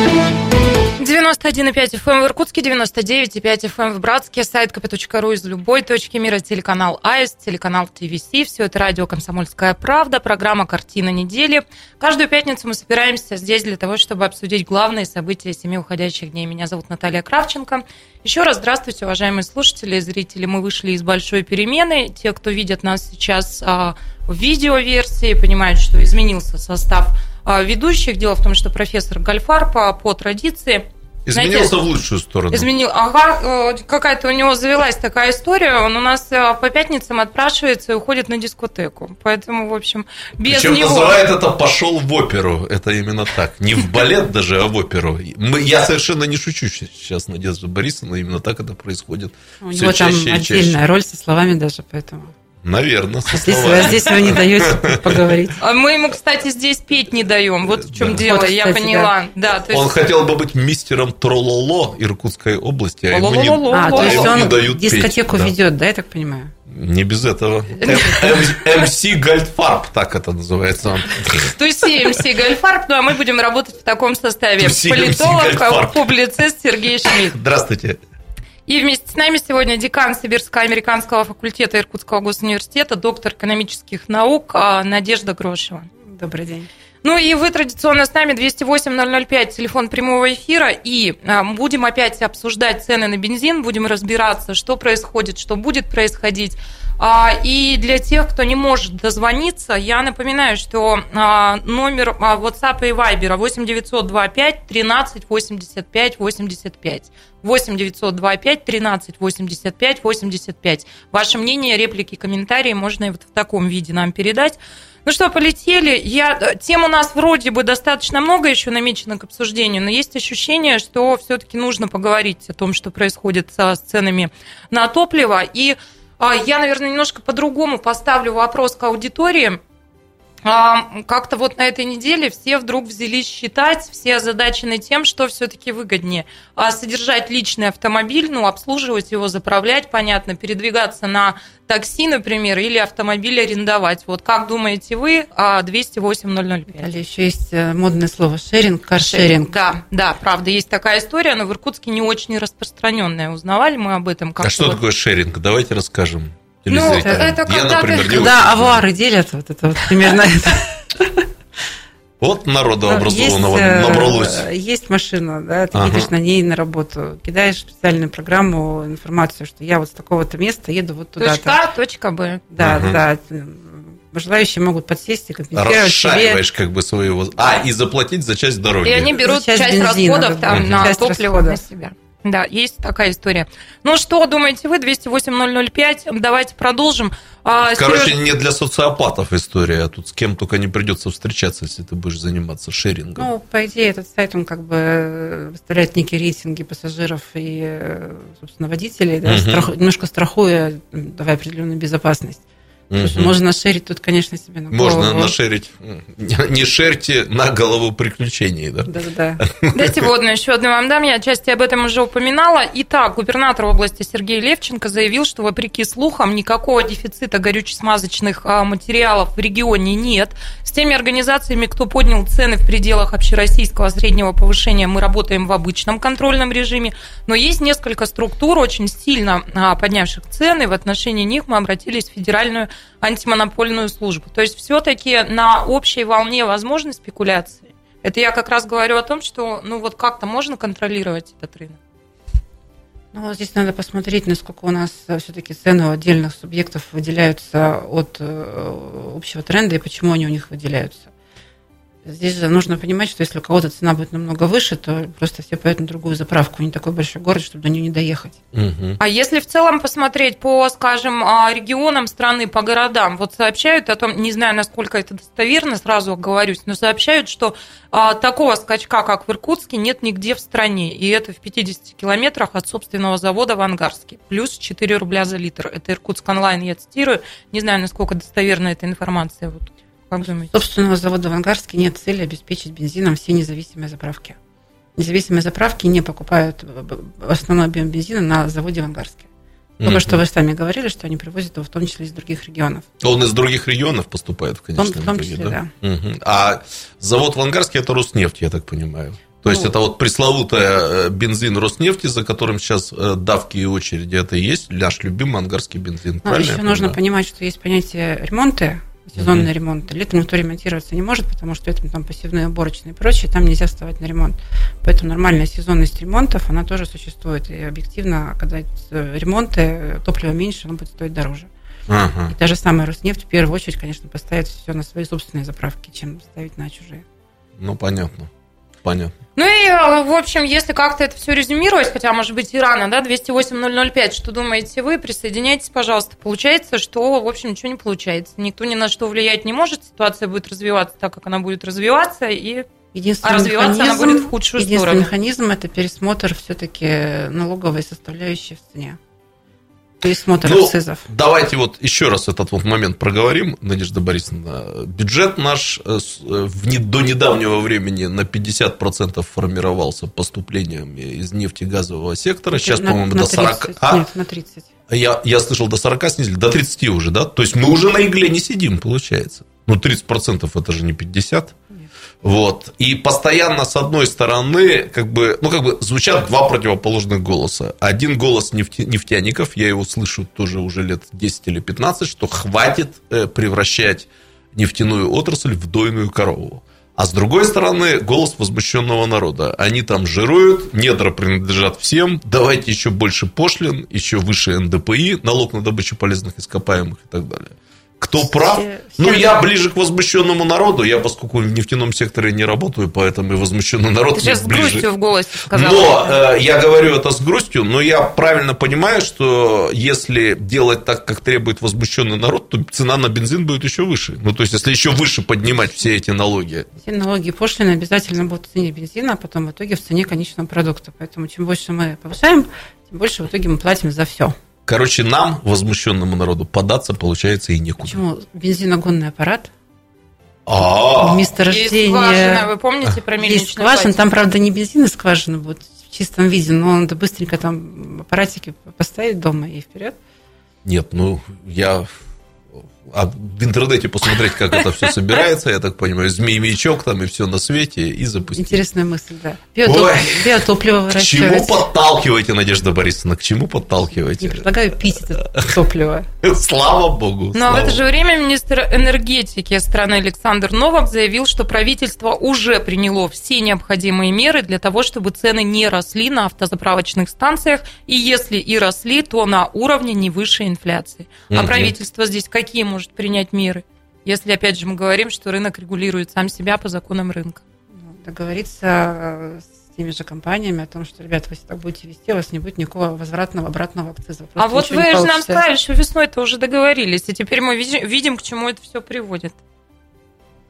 91,5 FM в Иркутске, 99,5 FM в Братске, сайт kp.ru из любой точки мира, телеканал АИС, телеканал ТВС. Все это радио «Комсомольская правда», программа «Картина недели». Каждую пятницу мы собираемся здесь для того, чтобы обсудить главные события семи уходящих дней. Меня зовут Наталья Кравченко. Еще раз здравствуйте, уважаемые слушатели и зрители. Мы вышли из большой перемены. Те, кто видят нас сейчас а, в видеоверсии, понимают, что изменился состав а, ведущих. Дело в том, что профессор Гальфар по, по традиции Изменился Знаете, в лучшую сторону. Изменил. Ага, э, какая-то у него завелась такая история. Он у нас э, по пятницам отпрашивается и уходит на дискотеку. Поэтому, в общем, без Причем него... называет это «пошел в оперу». Это именно так. Не в балет даже, а в оперу. Я совершенно не шучу сейчас, Надежда Борисовна. Именно так это происходит. У него там отдельная роль со словами даже, поэтому... Наверное. А здесь, а здесь вы не даете поговорить. А мы ему, кстати, здесь петь не даем. Вот в чем да. дело, вот, кстати, я поняла. Да. Да, есть... Он хотел бы быть мистером Трололо Иркутской области, а ему не, а, то есть он не дают дискотеку петь. ведет, да, я так понимаю? Не без этого. МС Гальдфарб, так это называется. Туси МС Гальдфарб, ну а мы будем работать в таком составе. Политолог, публицист Сергей Шмидт. Здравствуйте. И вместе с нами сегодня декан Сибирско-американского факультета Иркутского госуниверситета, доктор экономических наук а, Надежда Грошева. Добрый день. Ну и вы традиционно с нами 208-005, телефон прямого эфира. И а, будем опять обсуждать цены на бензин, будем разбираться, что происходит, что будет происходить. А, и для тех, кто не может дозвониться, я напоминаю, что а, номер а, WhatsApp и Viber 8 925 13 85 85. 8 925 13 85 85. Ваше мнение, реплики, комментарии можно и вот в таком виде нам передать. Ну что, полетели. Я... Тем у нас вроде бы достаточно много еще намечено к обсуждению, но есть ощущение, что все-таки нужно поговорить о том, что происходит со ценами на топливо. И я, наверное, немножко по-другому поставлю вопрос к аудитории. А, как-то вот на этой неделе все вдруг взялись считать, все озадачены тем, что все-таки выгоднее. А, содержать личный автомобиль, ну, обслуживать его, заправлять, понятно, передвигаться на такси, например, или автомобиль арендовать. Вот как думаете вы о 208-005? Далее еще есть э, модное слово шеринг, каршеринг. Да, да, правда, есть такая история, но в Иркутске не очень распространенная. Uзнавали мы об этом? Как а что вот... такое шеринг? Давайте расскажем. Ну, это, это Я, например, ты... Когда авуары делят, вот это вот примерно это. Вот народу ну, образованного есть, э, набралось. Есть машина, да, ты ага. едешь на ней на работу, кидаешь специальную программу, информацию, что я вот с такого-то места еду вот туда-то. Точка А, точка Б. Да, ага. да. Желающие могут подсесть и компенсировать Расшариваешь себе. как бы своего... А, и заплатить за часть дороги. И они берут часть, часть бензина, расходов там, на часть топливо расходов. на себя. Да, есть такая история. Ну что думаете вы, 208-005, давайте продолжим. А, Короче, Сереж... не для социопатов история, а тут с кем только не придется встречаться, если ты будешь заниматься шерингом. Ну, по идее, этот сайт, он как бы выставляет некие рейтинги пассажиров и, собственно, водителей, да, угу. страх... немножко страхуя, давая определенную безопасность. Угу. Можно нашерить тут, конечно, себе на голову. Можно нашерить. Не шерьте на голову приключений, да? Да-да-да. (laughs) Дайте водную еще одну вам дам. Я отчасти об этом уже упоминала. Итак, губернатор области Сергей Левченко заявил, что, вопреки слухам, никакого дефицита горюче-смазочных а, материалов в регионе нет. С теми организациями, кто поднял цены в пределах общероссийского среднего повышения, мы работаем в обычном контрольном режиме. Но есть несколько структур, очень сильно а, поднявших цены. В отношении них мы обратились в Федеральную антимонопольную службу. То есть все-таки на общей волне возможны спекуляции. Это я как раз говорю о том, что ну вот как-то можно контролировать этот рынок. Ну, здесь надо посмотреть, насколько у нас все-таки цены у отдельных субъектов выделяются от э, общего тренда и почему они у них выделяются. Здесь же нужно понимать, что если у кого-то цена будет намного выше, то просто все поедут на другую заправку. Не такой большой город, чтобы до нее не доехать. Угу. А если в целом посмотреть по, скажем, а, регионам страны, по городам, вот сообщают о том, не знаю, насколько это достоверно, сразу оговорюсь, но сообщают, что а, такого скачка, как в Иркутске, нет нигде в стране. И это в 50 километрах от собственного завода в Ангарске. Плюс 4 рубля за литр. Это Иркутск онлайн, я цитирую. Не знаю, насколько достоверна эта информация. Вот как думаете? Собственного завода в Ангарске нет цели обеспечить бензином все независимые заправки. Независимые заправки не покупают основной объем бензина на заводе в Ангарске. Только mm-hmm. что вы сами говорили, что они привозят его в том числе из других регионов. Он из других регионов поступает в конечном в том, в том числе, да. да. Угу. А завод в Ангарске это Роснефть, я так понимаю. То есть ну, это вот пресловутая э, бензин Роснефти, за которым сейчас э, давки и очереди, это и есть наш любимый ангарский бензин. Но еще нужно понимать, что есть понятие ремонты сезонный mm-hmm. ремонт. Летом никто ремонтироваться не может, потому что это там посевные, уборочные и прочее, там нельзя вставать на ремонт. Поэтому нормальная сезонность ремонтов, она тоже существует. И объективно, когда ремонты, топлива меньше, оно будет стоить дороже. Uh-huh. И та же самая Роснефть в первую очередь, конечно, поставит все на свои собственные заправки, чем ставить на чужие. Ну, понятно. Понятно. Ну и, э, в общем, если как-то это все резюмировать, хотя, может быть, и рано, да, 208-005, что думаете вы, присоединяйтесь, пожалуйста. Получается, что, в общем, ничего не получается. Никто ни на что влиять не может, ситуация будет развиваться так, как она будет развиваться, и Единственный а развиваться она будет в худшую единственный сторону. Механизм – это пересмотр все-таки налоговой составляющей в цене пересмотр ну, акцизов. Давайте вот еще раз этот вот момент проговорим, Надежда Борисовна. Бюджет наш э, э, в до недавнего времени на 50% формировался поступлениями из нефтегазового сектора. Сейчас, по-моему, до 40. 30, а? Нет, на 30. Я, я слышал, до 40 снизили, до 30 уже, да? То есть мы уже на игле не сидим, получается. Ну, 30% это же не 50. Вот. И постоянно, с одной стороны, как бы, ну, как бы звучат два противоположных голоса. Один голос нефти, нефтяников, я его слышу тоже уже лет 10 или 15, что хватит э, превращать нефтяную отрасль в дойную корову. А с другой стороны, голос возмущенного народа. Они там жируют, недра принадлежат всем, давайте еще больше пошлин, еще выше НДПИ, налог на добычу полезных ископаемых и так далее. Кто прав? Все, ну, я ближе к возмущенному народу. Я, поскольку в нефтяном секторе не работаю, поэтому и возмущенный народ Ты сейчас ближе. с грустью в голосе сказал. Но э, я говорю это с грустью, но я правильно понимаю, что если делать так, как требует возмущенный народ, то цена на бензин будет еще выше. Ну, то есть, если еще выше поднимать все эти налоги. Все налоги и пошлины обязательно будут в цене бензина, а потом в итоге в цене конечного продукта. Поэтому чем больше мы повышаем, тем больше в итоге мы платим за все. Короче, нам, возмущенному народу, податься, получается, и некуда. Почему? Бензиногонный аппарат. А, месторождение. Есть скважина, вы помните про Есть скважина, там, правда, не бензин и скважина будет в чистом виде, но надо быстренько там аппаратики поставить дома и вперед. Нет, ну, я а в интернете посмотреть, как это все собирается, я так понимаю, змей-мячок там и все на свете, и запустить. Интересная мысль, да. Биотоп... Ой, биотопливо К чему подталкиваете, Надежда Борисовна, к чему подталкиваете? Не предлагаю пить это топливо. (laughs) Слава богу. Но в это же время министр энергетики страны Александр Новак заявил, что правительство уже приняло все необходимые меры для того, чтобы цены не росли на автозаправочных станциях, и если и росли, то на уровне не выше инфляции. А правительство здесь какие может принять меры, если, опять же, мы говорим, что рынок регулирует сам себя по законам рынка? Ну, договориться э, с теми же компаниями о том, что, ребята, вы так будете вести, у вас не будет никакого возвратного обратного акциза. а вот вы же нам сказали, что весной-то уже договорились, и теперь мы видим, к чему это все приводит.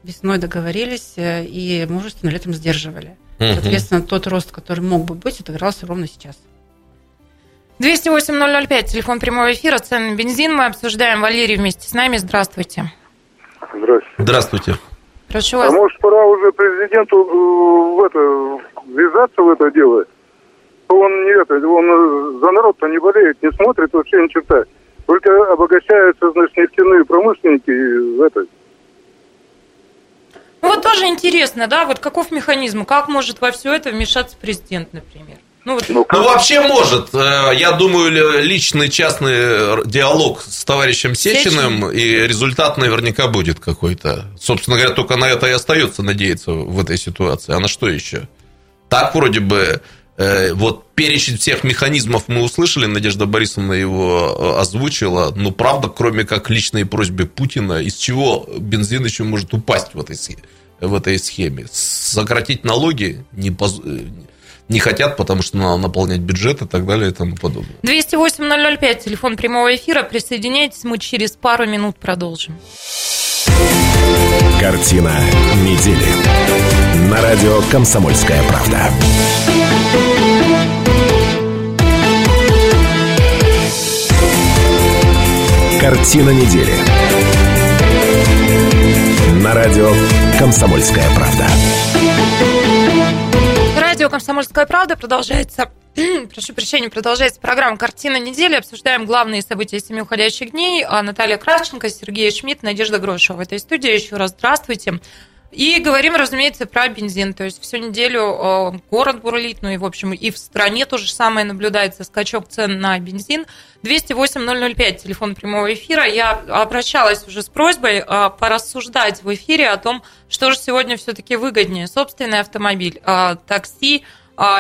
Весной договорились э, и мужественно летом сдерживали. Соответственно, тот рост, который мог бы быть, отыгрался ровно сейчас. 208-005, телефон прямого эфира, цены бензин. Мы обсуждаем. Валерий вместе с нами. Здравствуйте. Здравствуйте. Здравствуйте. Прошу вас. А может, пора уже президенту э, в это, ввязаться в это дело? Он не это, он за народ-то не болеет, не смотрит вообще ни черта. Только обогащаются, значит, нефтяные промышленники и это. Ну вот тоже интересно, да, вот каков механизм, как может во все это вмешаться президент, например? Ну, вот... ну, ну, вообще может. Э, я думаю, личный частный диалог с товарищем Сечиным, Сечин? и результат наверняка будет какой-то. Собственно говоря, только на это и остается надеяться в этой ситуации. А на что еще? Так вроде бы э, вот перечень всех механизмов мы услышали, Надежда Борисовна его э, озвучила, но правда, кроме как личной просьбы Путина, из чего бензин еще может упасть в этой, в этой схеме? Сократить налоги не, поз не хотят, потому что надо наполнять бюджет и так далее и тому подобное. 208-005, телефон прямого эфира. Присоединяйтесь, мы через пару минут продолжим. Картина недели. На радио «Комсомольская правда». Картина недели. На радио «Комсомольская правда». «Комсомольская правда» продолжается, (clears throat) прошу прощения, продолжается программа «Картина недели». Обсуждаем главные события семи уходящих дней. А Наталья Кравченко, Сергей Шмидт, Надежда Грошева в этой студии. Еще раз здравствуйте. И говорим, разумеется, про бензин. То есть всю неделю э, город бурлит, ну и, в общем, и в стране то же самое наблюдается, скачок цен на бензин. 208-005, телефон прямого эфира. Я обращалась уже с просьбой э, порассуждать в эфире о том, что же сегодня все-таки выгоднее. Собственный автомобиль, э, такси,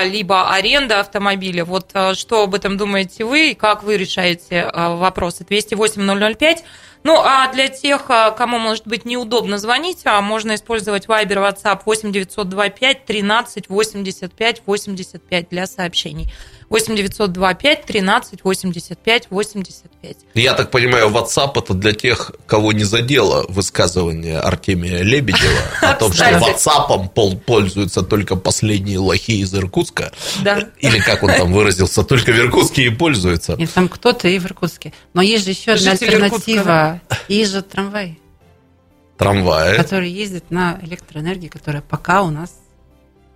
либо аренда автомобиля. Вот что об этом думаете вы и как вы решаете вопросы? 208-005. Ну, а для тех, а, кому, может быть, неудобно звонить, а можно использовать Viber, WhatsApp 8 925 13 85 85 для сообщений. 8 925 13 85 85. Я так понимаю, WhatsApp это для тех, кого не задело высказывание Артемия Лебедева (laughs) о том, что WhatsApp пользуются только последние лохи из Иркутска. Да. Или как он там (laughs) выразился, только в Иркутске и пользуются. И там кто-то и в Иркутске. Но есть же еще одна альтернатива. Есть же трамвай. Трамвай. Который ездит на электроэнергии, которая пока у нас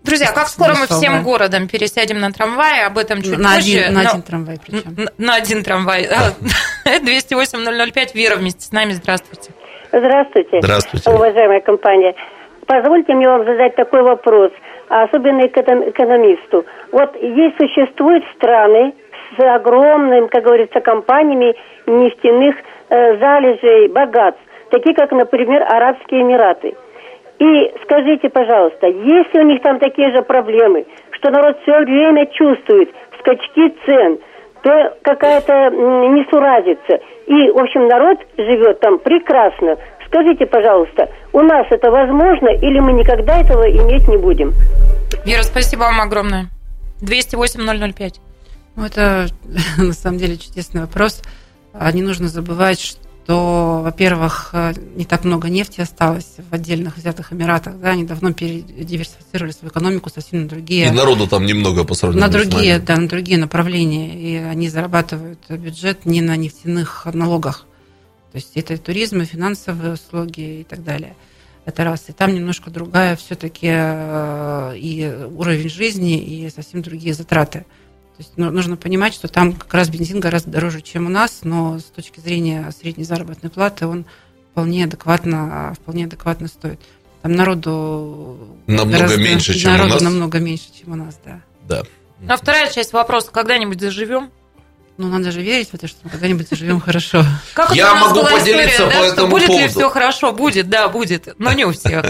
Друзья, как скоро мы всем городом пересядем на трамвай, об этом чуть на позже. Один, на один трамвай причем. На, на один трамвай. (laughs) 208-005, Вера вместе с нами, здравствуйте. Здравствуйте. Здравствуйте. Уважаемая компания. Позвольте мне вам задать такой вопрос, особенно экономисту. Вот есть существуют страны с огромными, как говорится, компаниями нефтяных э, залежей богатств. такие как, например, Арабские Эмираты. И скажите, пожалуйста, если у них там такие же проблемы, что народ все время чувствует скачки цен, то какая-то несуразица. И, в общем, народ живет там прекрасно. Скажите, пожалуйста, у нас это возможно или мы никогда этого иметь не будем? Вера, спасибо вам огромное. 208-005. Ну, это (laughs) на самом деле чудесный вопрос. А не нужно забывать, что, во-первых, не так много нефти осталось в отдельных взятых Эмиратах. Да, они давно передиверсифицировали свою экономику совсем на другие... И народу там немного по сравнению На другие, да, на другие направления. И они зарабатывают бюджет не на нефтяных налогах. То есть это и туризм, и финансовые услуги и так далее. Это раз. И там немножко другая все-таки э, и уровень жизни, и совсем другие затраты. То есть ну, нужно понимать, что там как раз бензин гораздо дороже, чем у нас, но с точки зрения средней заработной платы он вполне адекватно, вполне адекватно стоит. Там народу намного гораздо, меньше, чем народу у нас. намного меньше, чем у нас, да. Да. А вторая часть вопроса: когда-нибудь заживем? Ну, надо же верить в это, что мы когда-нибудь заживем хорошо. Как Я могу поделиться история, по да, этому будет поводу. ли все хорошо? Будет, да, будет, но не у всех.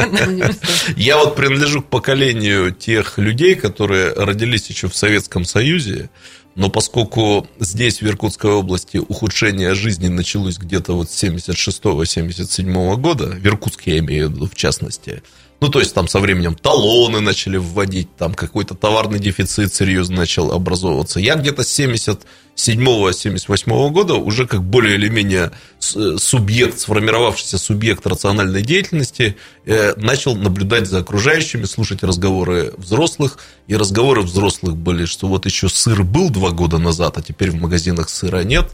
Я вот принадлежу к поколению тех людей, которые родились еще в Советском Союзе, но поскольку здесь, в Иркутской области, ухудшение жизни началось где-то вот с 76-77 года, в Иркутске я имею в виду, в частности, ну, то есть там со временем талоны начали вводить, там какой-то товарный дефицит серьезно начал образовываться. Я где-то с 77-78 года уже как более или менее субъект, сформировавшийся субъект рациональной деятельности, э, начал наблюдать за окружающими, слушать разговоры взрослых. И разговоры взрослых были, что вот еще сыр был два года назад, а теперь в магазинах сыра нет.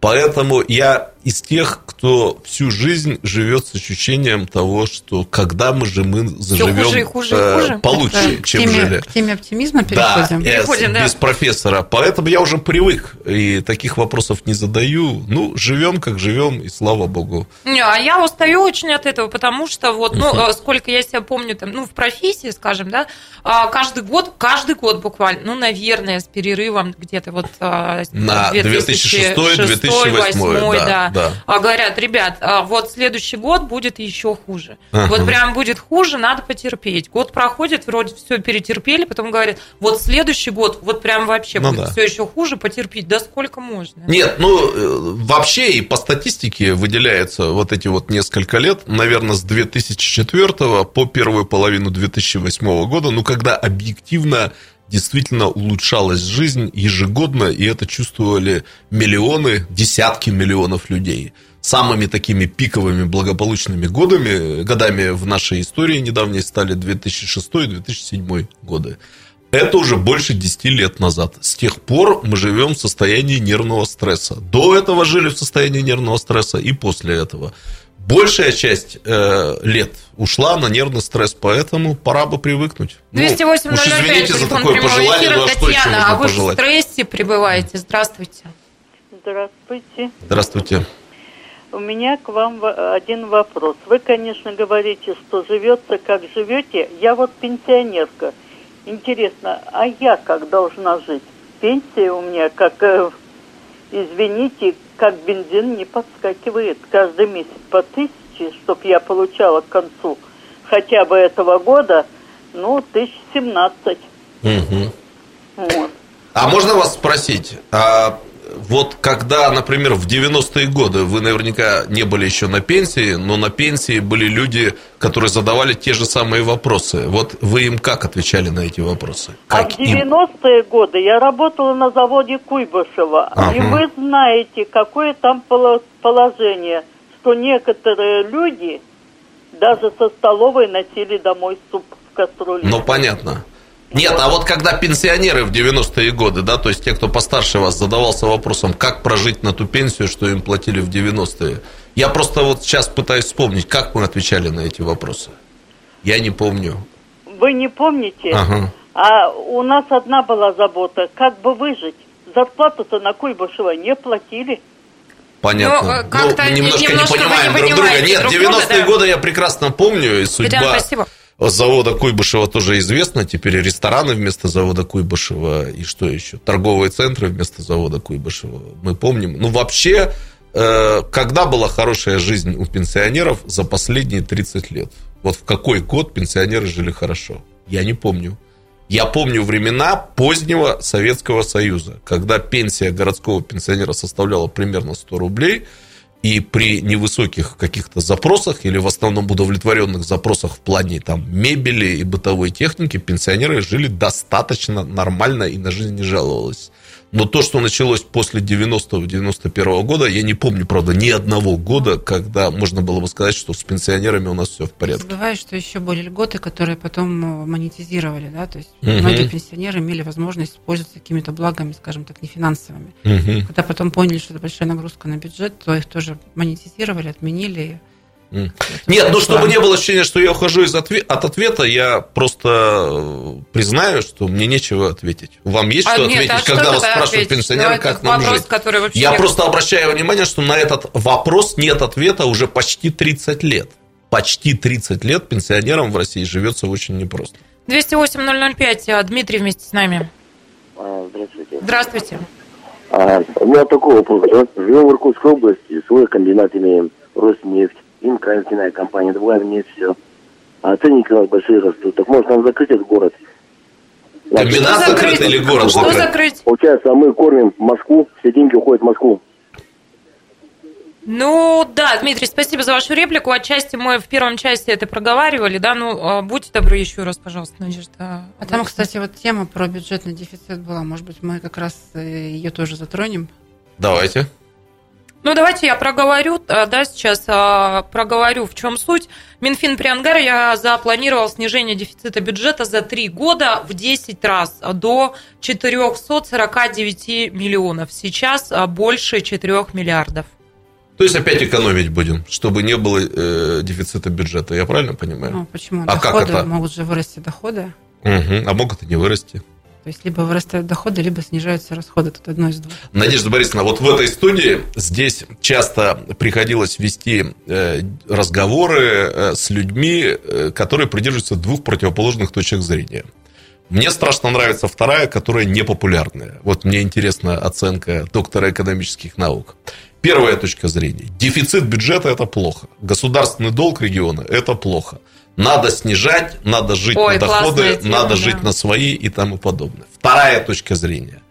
Поэтому я из тех, кто всю жизнь живет с ощущением того, что когда мы же мы заживем хуже хуже э, хуже. получше, Это чем теме, жили. К теме оптимизма Да, переходим. э, Переходим, да. без профессора. Поэтому я уже привык и таких вопросов не задаю. Ну, живем как живем, и слава богу. Не, а я устаю очень от этого, потому что вот, ну, э, сколько я себя помню, там, ну, в профессии, скажем, да, а, каждый год, каждый год буквально, ну, наверное, с перерывом где-то вот а, На 2006-2008, 2008, да, да, да. А говорят, ребят, а вот следующий год будет еще хуже. Ага. Вот прям будет хуже, надо потерпеть. Год проходит, вроде все перетерпели, потом говорят, вот следующий год, вот прям вообще Ну будет да. все еще хуже, потерпеть. Да сколько можно? Нет, ну, э, вообще и по статистике выделяется вот эти вот несколько лет, наверное, с 2004 по первую половину 2008 года, ну, когда объективно действительно улучшалась жизнь ежегодно, и это чувствовали миллионы, десятки миллионов людей. Самыми такими пиковыми благополучными годами, годами в нашей истории недавней стали 2006-2007 годы. Это уже больше 10 лет назад. С тех пор мы живем в состоянии нервного стресса. До этого жили в состоянии нервного стресса и после этого. Большая часть э, лет ушла на нервный стресс, поэтому пора бы привыкнуть. Ну, 208 уж извините за телефон такое прямого пожелание, эфира. ну а что еще Татьяна, можно а вы в стрессе пребываете. Здравствуйте. Здравствуйте. Здравствуйте. У меня к вам один вопрос. Вы, конечно, говорите, что живется как живете. Я вот пенсионерка. Интересно, а я как должна жить? Пенсия у меня, как, э, извините, как бензин не подскакивает. Каждый месяц по тысяче, чтоб я получала к концу хотя бы этого года, ну, тысяч семнадцать. Мгм. Вот. А можно вас спросить, а вот когда, например, в 90-е годы вы наверняка не были еще на пенсии, но на пенсии были люди, которые задавали те же самые вопросы. Вот вы им как отвечали на эти вопросы? А Как в им? 90-е годы я работала на заводе Куйбышева. И Ага. вы знаете, какое там поло- положение, что некоторые люди даже со столовой носили домой суп в кастрюле. Ну, понятно. Нет, а вот когда пенсионеры в 90-е годы, да, то есть те, кто постарше вас, задавался вопросом, как прожить на ту пенсию, что им платили в 90-е. Я просто вот сейчас пытаюсь вспомнить, как мы отвечали на эти вопросы. Я не помню. Вы не помните? Ага. А у нас одна была забота, как бы выжить. Зарплату-то на Куйбышева не платили. Понятно. Ну, э, как-то мы немножко, немножко не понимаем не друг друга. Нет, друг 90-е друга, да. годы я прекрасно помню, и судьба Татьяна, спасибо. Завода Куйбышева тоже известна. Теперь рестораны вместо завода Куйбышева, и что еще? Торговые центры вместо завода Куйбышева. Мы помним. Ну, вообще, э, когда была хорошая жизнь у пенсионеров за последние 30 лет? Вот в какой год пенсионеры жили хорошо? Я не помню. Я помню времена позднего Советского Союза, когда пенсия городского пенсионера составляла примерно 100 рублей, и при невысоких каких-то запросах или в основном удовлетворенных запросах в плане там, мебели и бытовой техники пенсионеры жили достаточно нормально и на жизнь не жаловались. Но то, что началось после 90-91 года, я не помню, правда, ни одного года, когда можно было бы сказать, что с пенсионерами у нас все в порядке. Забываю, что еще были льготы, которые потом э, монетизировали, да, то есть угу. многие пенсионеры имели возможность пользоваться какими-то благами, скажем так, не финансовыми. Угу. Когда потом поняли, что это большая нагрузка на бюджет, то их тоже монетизировали, отменили. Нет, ну чтобы не было ощущения, что я ухожу из отве- от ответа, я просто э, признаю, что мне нечего ответить. Вам есть а что нет, ответить, а когда что вас спрашивают пенсионеры, ну, как нам вопрос, жить? Я не... просто обращаю внимание, что на этот вопрос нет ответа уже почти 30 лет. Почти 30 лет пенсионерам в России живется очень непросто. 208-005, а, Дмитрий вместе с нами. А, здравствуйте. Здравствуйте. А, у меня такой вопрос. Живем в Иркутской области, свой комбинат имеем, Роснефть Инка, нефтяная компания, добываем нефть, все. А ценники у нас большие растут. Так может нам закрыть этот город? Комбинат закрыт или город Что закрыть? закрыть? Получается, а мы кормим Москву, все деньги уходят в Москву. Ну да, Дмитрий, спасибо за вашу реплику. Отчасти мы в первом части это проговаривали, да, ну а будьте добры еще раз, пожалуйста, Надежда. А там, кстати, вот тема про бюджетный дефицит была, может быть, мы как раз э, ее тоже затронем. Давайте. Ну, давайте я проговорю, э, да, сейчас э, проговорю, в чем суть. Минфин при Ангаре я запланировал снижение дефицита бюджета за три года в 10 раз до 449 миллионов. Сейчас э, больше 4 миллиардов. То есть опять экономить будем, чтобы не было э, дефицита бюджета, я правильно понимаю? Ну, почему? А доходы, как это? могут же вырасти доходы. Угу. А могут и не вырасти. То есть либо вырастают доходы, либо снижаются расходы. Тут одно из двух. Надежда Борисовна, вот в этой студии здесь часто приходилось вести э, разговоры э, с людьми, э, которые придерживаются двух противоположных точек зрения. Мне страшно нравится вторая, которая непопулярная. Вот мне интересна оценка доктора экономических наук. Первая точка зрения. Дефицит бюджета – это плохо. Государственный долг региона – это плохо. Надо снижать, надо жить Ой, на доходы, тема, надо да. жить на свои и тому подобное. Вторая точка зрения.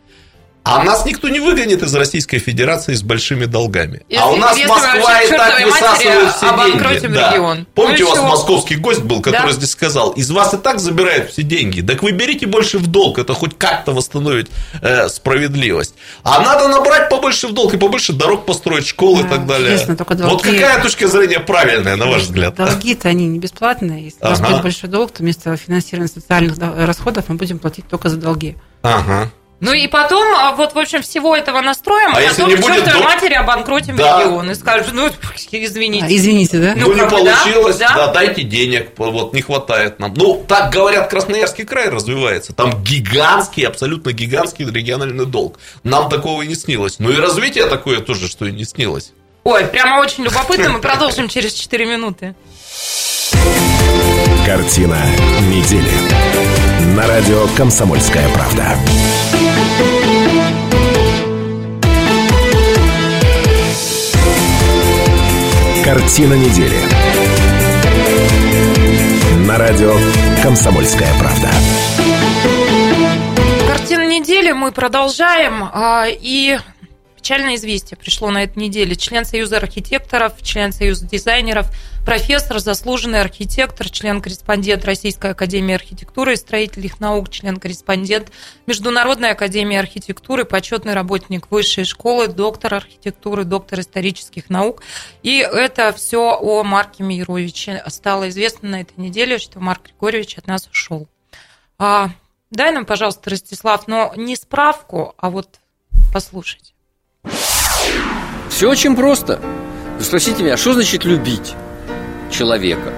А нас никто не выгонит из Российской Федерации с большими долгами. Если, а у нас Москва и так высасывает все деньги. Да. Регион. Помните, ну, у вас чего? московский гость был, который да? здесь сказал, из вас и так забирают все деньги. Так вы берите больше в долг, это хоть как-то восстановит э, справедливость. А надо набрать побольше в долг и побольше дорог построить, школы да, и так далее. Только долги... Вот какая точка зрения правильная, на ваш взгляд? Долги-то они не бесплатные. Если ага. у нас будет большой долг, то вместо финансирования социальных расходов мы будем платить только за долги. Ага. Ну и потом, а, вот, в общем, всего этого настроим, а, а потом не будет чертовой дом... матери обанкротим да. регион и скажут, ну, извините. А, извините, да? Ну, ну не получилось, да? да, дайте денег, вот не хватает нам. Ну, так говорят, Красноярский край развивается. Там гигантский, абсолютно гигантский региональный долг. Нам такого и не снилось. Ну и развитие такое тоже, что и не снилось. Ой, прямо очень любопытно. Мы продолжим через 4 минуты. Картина недели на радио «Комсомольская правда». Картина недели. На радио «Комсомольская правда». Картина недели мы продолжаем. А, и печальное известие пришло на этой неделе. Член Союза архитекторов, член Союза дизайнеров, профессор, заслуженный архитектор, член-корреспондент Российской академии архитектуры и строительных наук, член-корреспондент Международной академии архитектуры, почетный работник высшей школы, доктор архитектуры, доктор исторических наук. И это все о Марке Мировиче. Стало известно на этой неделе, что Марк Григорьевич от нас ушел. А, дай нам, пожалуйста, Ростислав, но не справку, а вот послушать. Все очень просто. Вы спросите меня, что значит любить человека?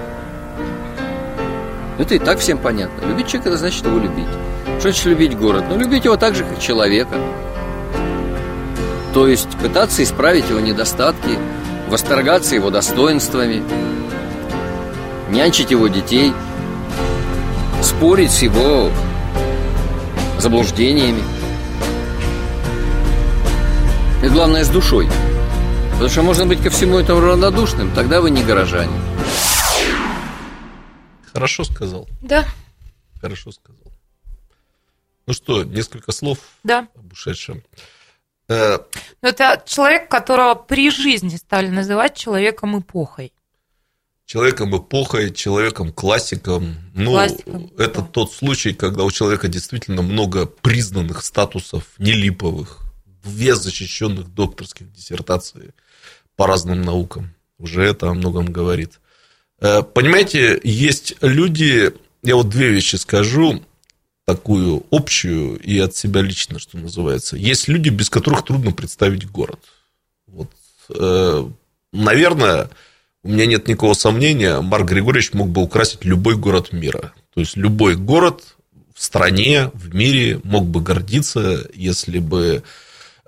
Это и так всем понятно. Любить человека – это значит его любить. Что значит любить город? Ну, любить его так же, как человека. То есть пытаться исправить его недостатки, восторгаться его достоинствами, нянчить его детей, спорить с его заблуждениями – и главное, с душой. Потому что можно быть ко всему этому равнодушным, тогда вы не горожане. Хорошо сказал. Да. Хорошо сказал. Ну что, несколько слов да. об ушедшем. Э, ну, это человек, которого при жизни стали называть человеком эпохой. Человеком эпохой, человеком классиком. Ну, классиком, это да. тот случай, когда у человека действительно много признанных статусов, нелиповых, вес защищенных докторских диссертаций по разным наукам. Уже это о многом говорит. Э, понимаете, есть люди, я вот две вещи скажу, такую общую и от себя лично, что называется. Есть люди, без которых трудно представить город. Вот, э, наверное, у меня нет никакого сомнения, Марк Григорьевич мог бы украсить любой город мира. То есть любой город в стране, в мире мог бы гордиться, если бы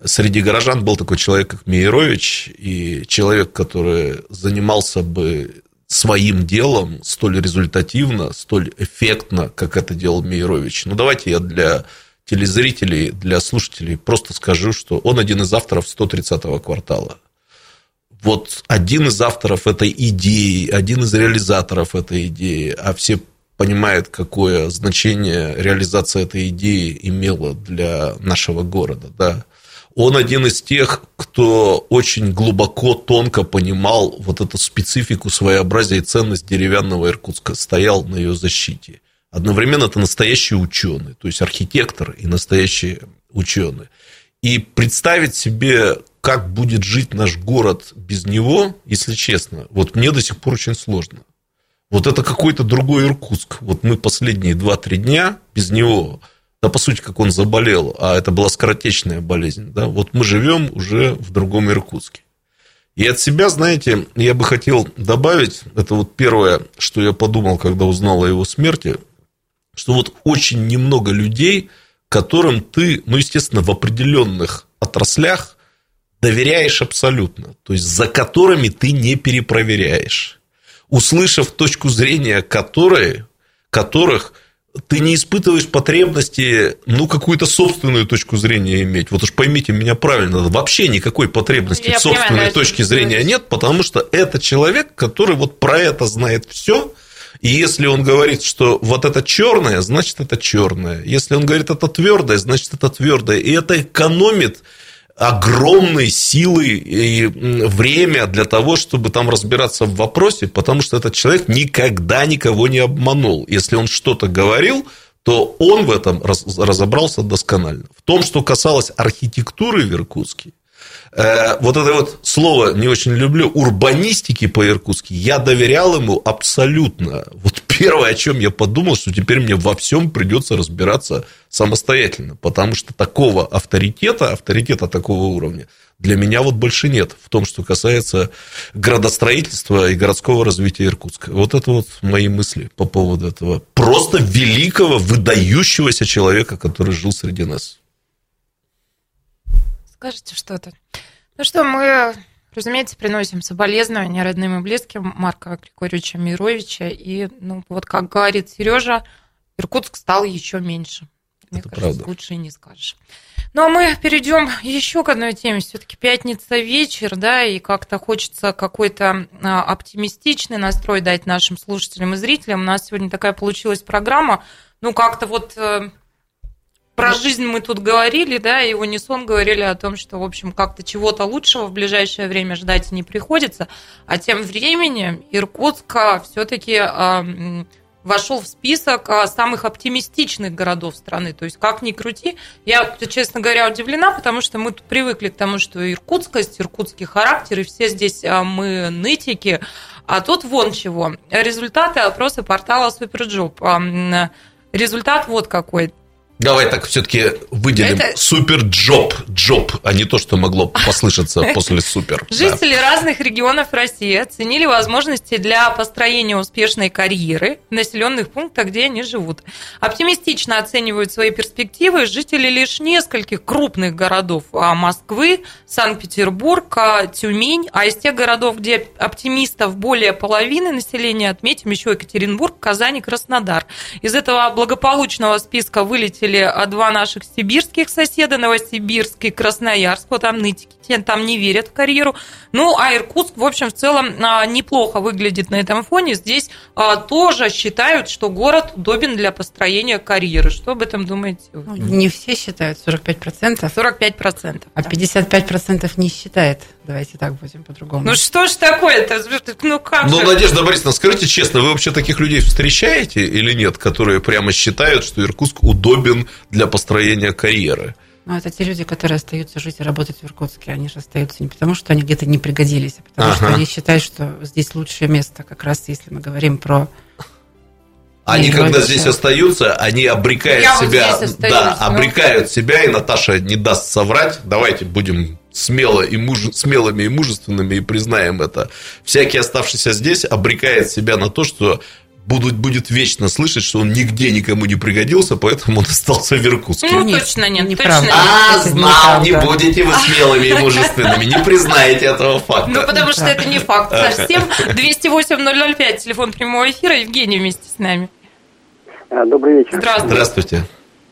среди горожан был такой человек, как Мейерович, и человек, который занимался бы своим делом столь результативно, столь эффектно, как это делал Мейрович. Ну, давайте я для телезрителей, для слушателей просто скажу, что он один из авторов 130-го квартала. Вот один из авторов этой идеи, один из реализаторов этой идеи, а все понимают, какое значение реализация этой идеи имела для нашего города, да, он один из тех, кто очень глубоко, тонко понимал вот эту специфику, своеобразие и ценность деревянного Иркутска, стоял на ее защите. Одновременно это настоящий ученый, то есть архитектор и настоящий ученый. И представить себе, как будет жить наш город без него, если честно, вот мне до сих пор очень сложно. Вот это какой-то другой Иркутск. Вот мы последние 2-3 дня без него да, по сути, как он заболел, а это была скоротечная болезнь, да, вот мы живем уже в другом Иркутске. И от себя, знаете, я бы хотел добавить, это вот первое, что я подумал, когда узнал о его смерти, что вот очень немного людей, которым ты, ну, естественно, в определенных отраслях доверяешь абсолютно, то есть за которыми ты не перепроверяешь, услышав точку зрения которой, которых ты не испытываешь потребности, ну, какую-то собственную точку зрения иметь. Вот уж поймите меня правильно, вообще никакой потребности Я в собственной понимаю, точке зрения нет, потому что это человек, который вот про это знает все, и если он говорит, что вот это черное, значит это черное. Если он говорит это твердое, значит это твердое. И это экономит огромной силы и время для того, чтобы там разбираться в вопросе, потому что этот человек никогда никого не обманул. Если он что-то говорил, то он в этом разобрался досконально. В том, что касалось архитектуры в Иркутске, вот это вот слово не очень люблю, урбанистики по-иркутски, я доверял ему абсолютно. Вот первое, о чем я подумал, что теперь мне во всем придется разбираться самостоятельно, потому что такого авторитета, авторитета такого уровня для меня вот больше нет в том, что касается градостроительства и городского развития Иркутска. Вот это вот мои мысли по поводу этого просто великого, выдающегося человека, который жил среди нас. Скажите что-то. Ну что, мы, разумеется, приносим соболезнования родным и близким Марка Григорьевича Мировича. И, ну, вот как говорит Сережа, Иркутск стал еще меньше. Мне Это кажется, правда. лучше и не скажешь. Ну, а мы перейдем еще к одной теме. Все-таки пятница вечер, да, и как-то хочется какой-то а, оптимистичный настрой дать нашим слушателям и зрителям. У нас сегодня такая получилась программа. Ну, как-то вот э, про жизнь мы тут говорили, да, и унисон говорили о том, что, в общем, как-то чего-то лучшего в ближайшее время ждать не приходится. А тем временем Иркутск все-таки э, вошел в список а, самых оптимистичных городов страны. То есть, как ни крути, я, честно говоря, удивлена, потому что мы тут привыкли к тому, что иркутскость, иркутский характер, и все здесь а, мы нытики. А тут вон чего. Результаты опроса портала Superjob. Результат вот какой. Давай так все-таки выделим Это... супер job, job, а не то, что могло (laughs) послышаться после супер. Жители да. разных регионов России оценили возможности для построения успешной карьеры в населенных пунктах, где они живут. Оптимистично оценивают свои перспективы жители лишь нескольких крупных городов а Москвы, Санкт-Петербург, а Тюмень, а из тех городов, где оптимистов более половины населения, отметим еще Екатеринбург, Казань и Краснодар. Из этого благополучного списка вылетели а, два наших сибирских соседа, Новосибирск и Красноярск. Вот там нытики там не верят в карьеру. Ну, а Иркутск, в общем, в целом а, неплохо выглядит на этом фоне. Здесь а, тоже считают, что город удобен для построения карьеры. Что об этом думаете вы? Ну, не все считают, 45%. 45%. А 55% не считает. Давайте так будем по-другому. Ну что ж такое-то? Ну как Ну? Надежда Борисовна, скажите честно, вы вообще таких людей встречаете или нет, которые прямо считают, что Иркутск удобен для построения карьеры? Ну, это те люди, которые остаются жить и работать в Иркутске. Они же остаются не потому, что они где-то не пригодились, а потому Ага. что они считают, что здесь лучшее место, как раз если мы говорим про... Они, Не когда говорят, здесь остаются, они обрекают Я вот себя, здесь остаюсь, да, ну. обрекают себя, и Наташа не даст соврать. Давайте будем смело и муж- смелыми и мужественными и признаем это. Всякий оставшийся здесь обрекает себя на то, что будут, будет вечно слышать, что он нигде никому не пригодился, поэтому он остался в Иркутске. Ну, Нет, точно нет, неправда. точно нет. А, знал, не неправда. будете вы смелыми и мужественными, не признаете этого факта. Ну, потому что это не факт совсем. 208-005, телефон прямого эфира. Евгений вместе с нами. А, Добрый вечер. Здравствуйте. Здравствуйте.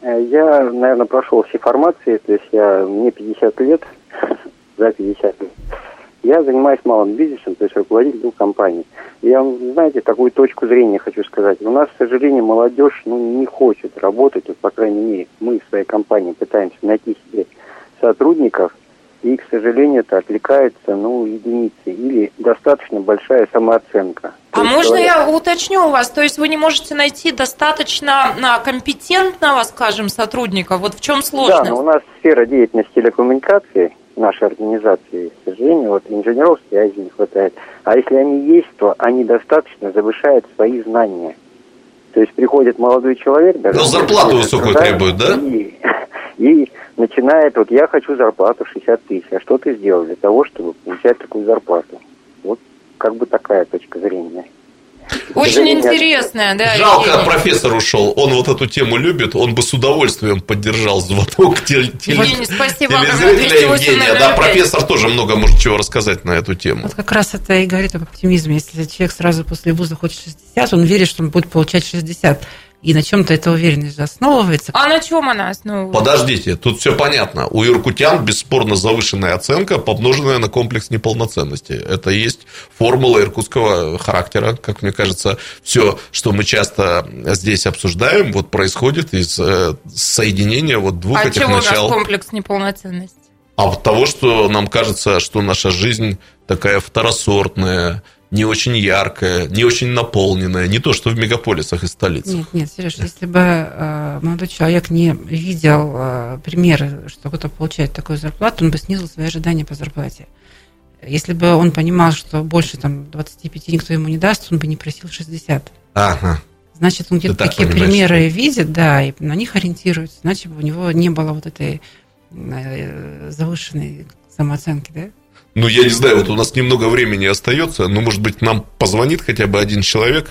Э, Я, наверное, прошел все формации, то есть я, мне 50 лет, за 50 лет. Я занимаюсь малым бизнесом, то есть руководитель двух компаний. Я, знаете, такую точку зрения хочу сказать. У нас, к сожалению, молодежь ну, не хочет работать, вот, по крайней мере, мы в своей компании пытаемся найти себе сотрудников, и, к сожалению, это отвлекается, ну, единицы, или достаточно большая самооценка. А можно я уточню у вас? То есть вы не можете найти достаточно а, компетентного, скажем, сотрудника? Вот в чем Да, сложность? но у нас сфера деятельности телекоммуникации нашей организации, к сожалению, вот инженеров связи не хватает. А если они есть, то они достаточно завышают свои знания. То есть приходит молодой человек, даже Но зарплату без высокую требует, да? И, (laughs) и начинает, вот я хочу зарплату 60 тысяч, а что ты сделал для того, чтобы получать такую зарплату? Вот как бы такая точка зрения. Очень интересная, да. Жалко, Евгений. профессор ушел. Он вот эту тему любит, он бы с удовольствием поддержал звонок (laughs) теле- спасибо телезрителя 208 Евгения. Да, профессор тоже много может чего рассказать на эту тему. Вот как раз это и говорит об оптимизме. Если человек сразу после вуза хочет 60, он верит, что он будет получать 60. И на чем-то эта уверенность же основывается. А на чем она основывается? Подождите, тут все понятно. У иркутян бесспорно завышенная оценка, помноженная на комплекс неполноценности. Это и есть формула иркутского характера. Как мне кажется, все, что мы часто здесь обсуждаем, вот происходит из э, соединения вот двух А этих чего у нас начал. комплекс неполноценности? А от того, что нам кажется, что наша жизнь такая второсортная, не очень яркая, не очень наполненная, не то, что в мегаполисах и столицах. Нет, нет, Сереж, если бы э, молодой человек не видел э, примеры, что кто-то получает такую зарплату, он бы снизил свои ожидания по зарплате. Если бы он понимал, что больше там 25 никто ему не даст, он бы не просил 60. Ага. Значит, он где-то такие понимаешь, примеры видит, да, и на них ориентируется. Иначе бы у него не было вот этой э, завышенной самооценки, да? Ну, я не знаю, вот у нас немного времени остается, но, может быть, нам позвонит хотя бы один человек,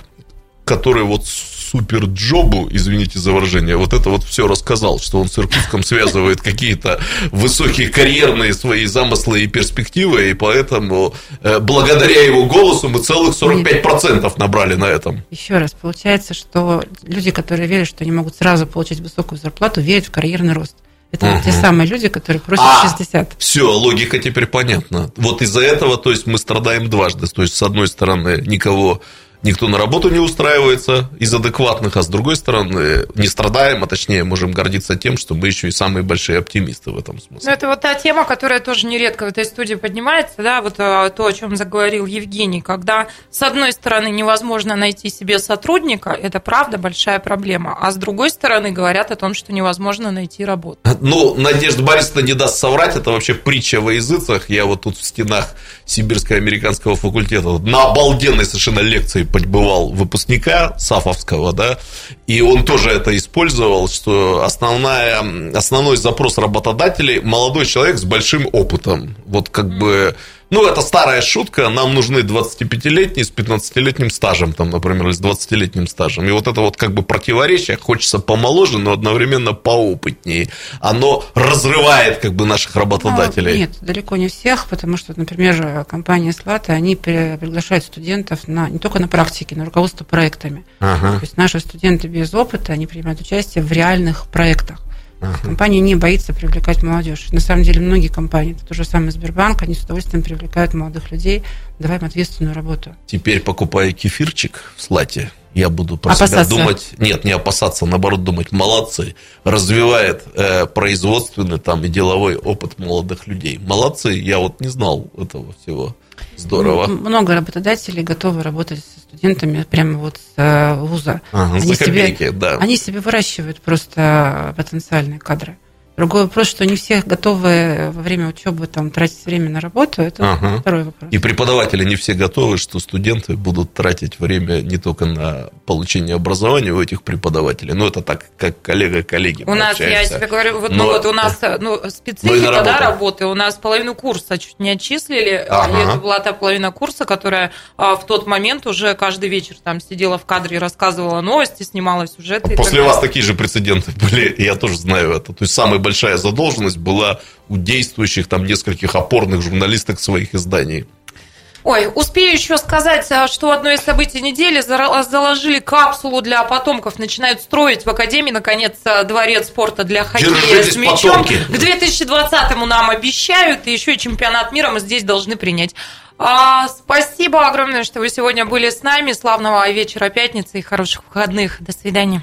который вот супер джобу, извините за выражение, вот это вот все рассказал, что он с Иркутском связывает какие-то высокие карьерные свои замыслы и перспективы, и поэтому э, благодаря его голосу мы целых 45% набрали на этом. Еще раз, получается, что люди, которые верят, что они могут сразу получить высокую зарплату, верят в карьерный рост. Это вот те самые люди, которые просят А, 60. Все, логика теперь понятна. Вот из-за этого, то есть мы страдаем дважды. То есть, с одной стороны, никого никто на работу не устраивается из адекватных, а с другой стороны, не страдаем, а точнее можем гордиться тем, что мы еще и самые большие оптимисты в этом смысле. Ну, это вот та тема, которая тоже нередко в этой студии поднимается, да, вот а, то, о чем заговорил Евгений, когда, с одной стороны, невозможно найти себе сотрудника, это правда большая проблема, а с другой стороны, говорят о том, что невозможно найти работу. Ну, Надежда Борисовна не даст соврать, это вообще притча во языцах. Я вот тут в стенах Сибирско-американского факультета на обалденной совершенно лекции побывал выпускника Сафовского, да, и он тоже это использовал, что основная, основной запрос работодателей – молодой человек с большим опытом. Вот как бы ну, это старая шутка, нам нужны 25-летние с 15-летним стажем, там, например, или с 20-летним стажем. И вот это вот как бы противоречие, хочется помоложе, но одновременно поопытнее. Оно разрывает как бы наших работодателей. А, нет, далеко не всех, потому что, например, компания Слата, они приглашают студентов на, не только на практике, на руководство проектами. Ага. То есть наши студенты без опыта, они принимают участие в реальных проектах. Ага. Компания не боится привлекать молодежь. На самом деле многие компании, то же самое Сбербанк, они с удовольствием привлекают молодых людей, давая им ответственную работу. Теперь покупая кефирчик в Слате, я буду про опасаться. себя думать, нет, не опасаться, наоборот думать, молодцы, развивает э, производственный там и деловой опыт молодых людей. Молодцы, я вот не знал этого всего. Здорово. Много работодателей готовы работать с студентами прямо вот с э, вуза. Ага, они, себе, да. они себе выращивают просто потенциальные кадры. Другой вопрос, что не все готовы во время учебы там, тратить время на работу, это ага. второй вопрос. И преподаватели не все готовы, что студенты будут тратить время не только на получение образования у этих преподавателей, но это так, как коллега коллеги. У нас, я тебе говорю, вот, ну, но, ну, вот у нас ну, специфика да, работы, у нас половину курса чуть не отчислили, ага. и это была та половина курса, которая а, в тот момент уже каждый вечер там сидела в кадре, рассказывала новости, снимала сюжеты. После вас такие же прецеденты (laughs) были, я тоже знаю это. То есть самый большая задолженность была у действующих там нескольких опорных журналисток своих изданий. Ой, успею еще сказать, а, что одно из событий недели заложили капсулу для потомков, начинают строить в Академии, наконец, а, дворец спорта для хоккея Держитесь, с мячом. Потомки. К 2020-му нам обещают, и еще и чемпионат мира мы здесь должны принять. А, спасибо огромное, что вы сегодня были с нами. Славного вечера пятницы и хороших выходных. До свидания.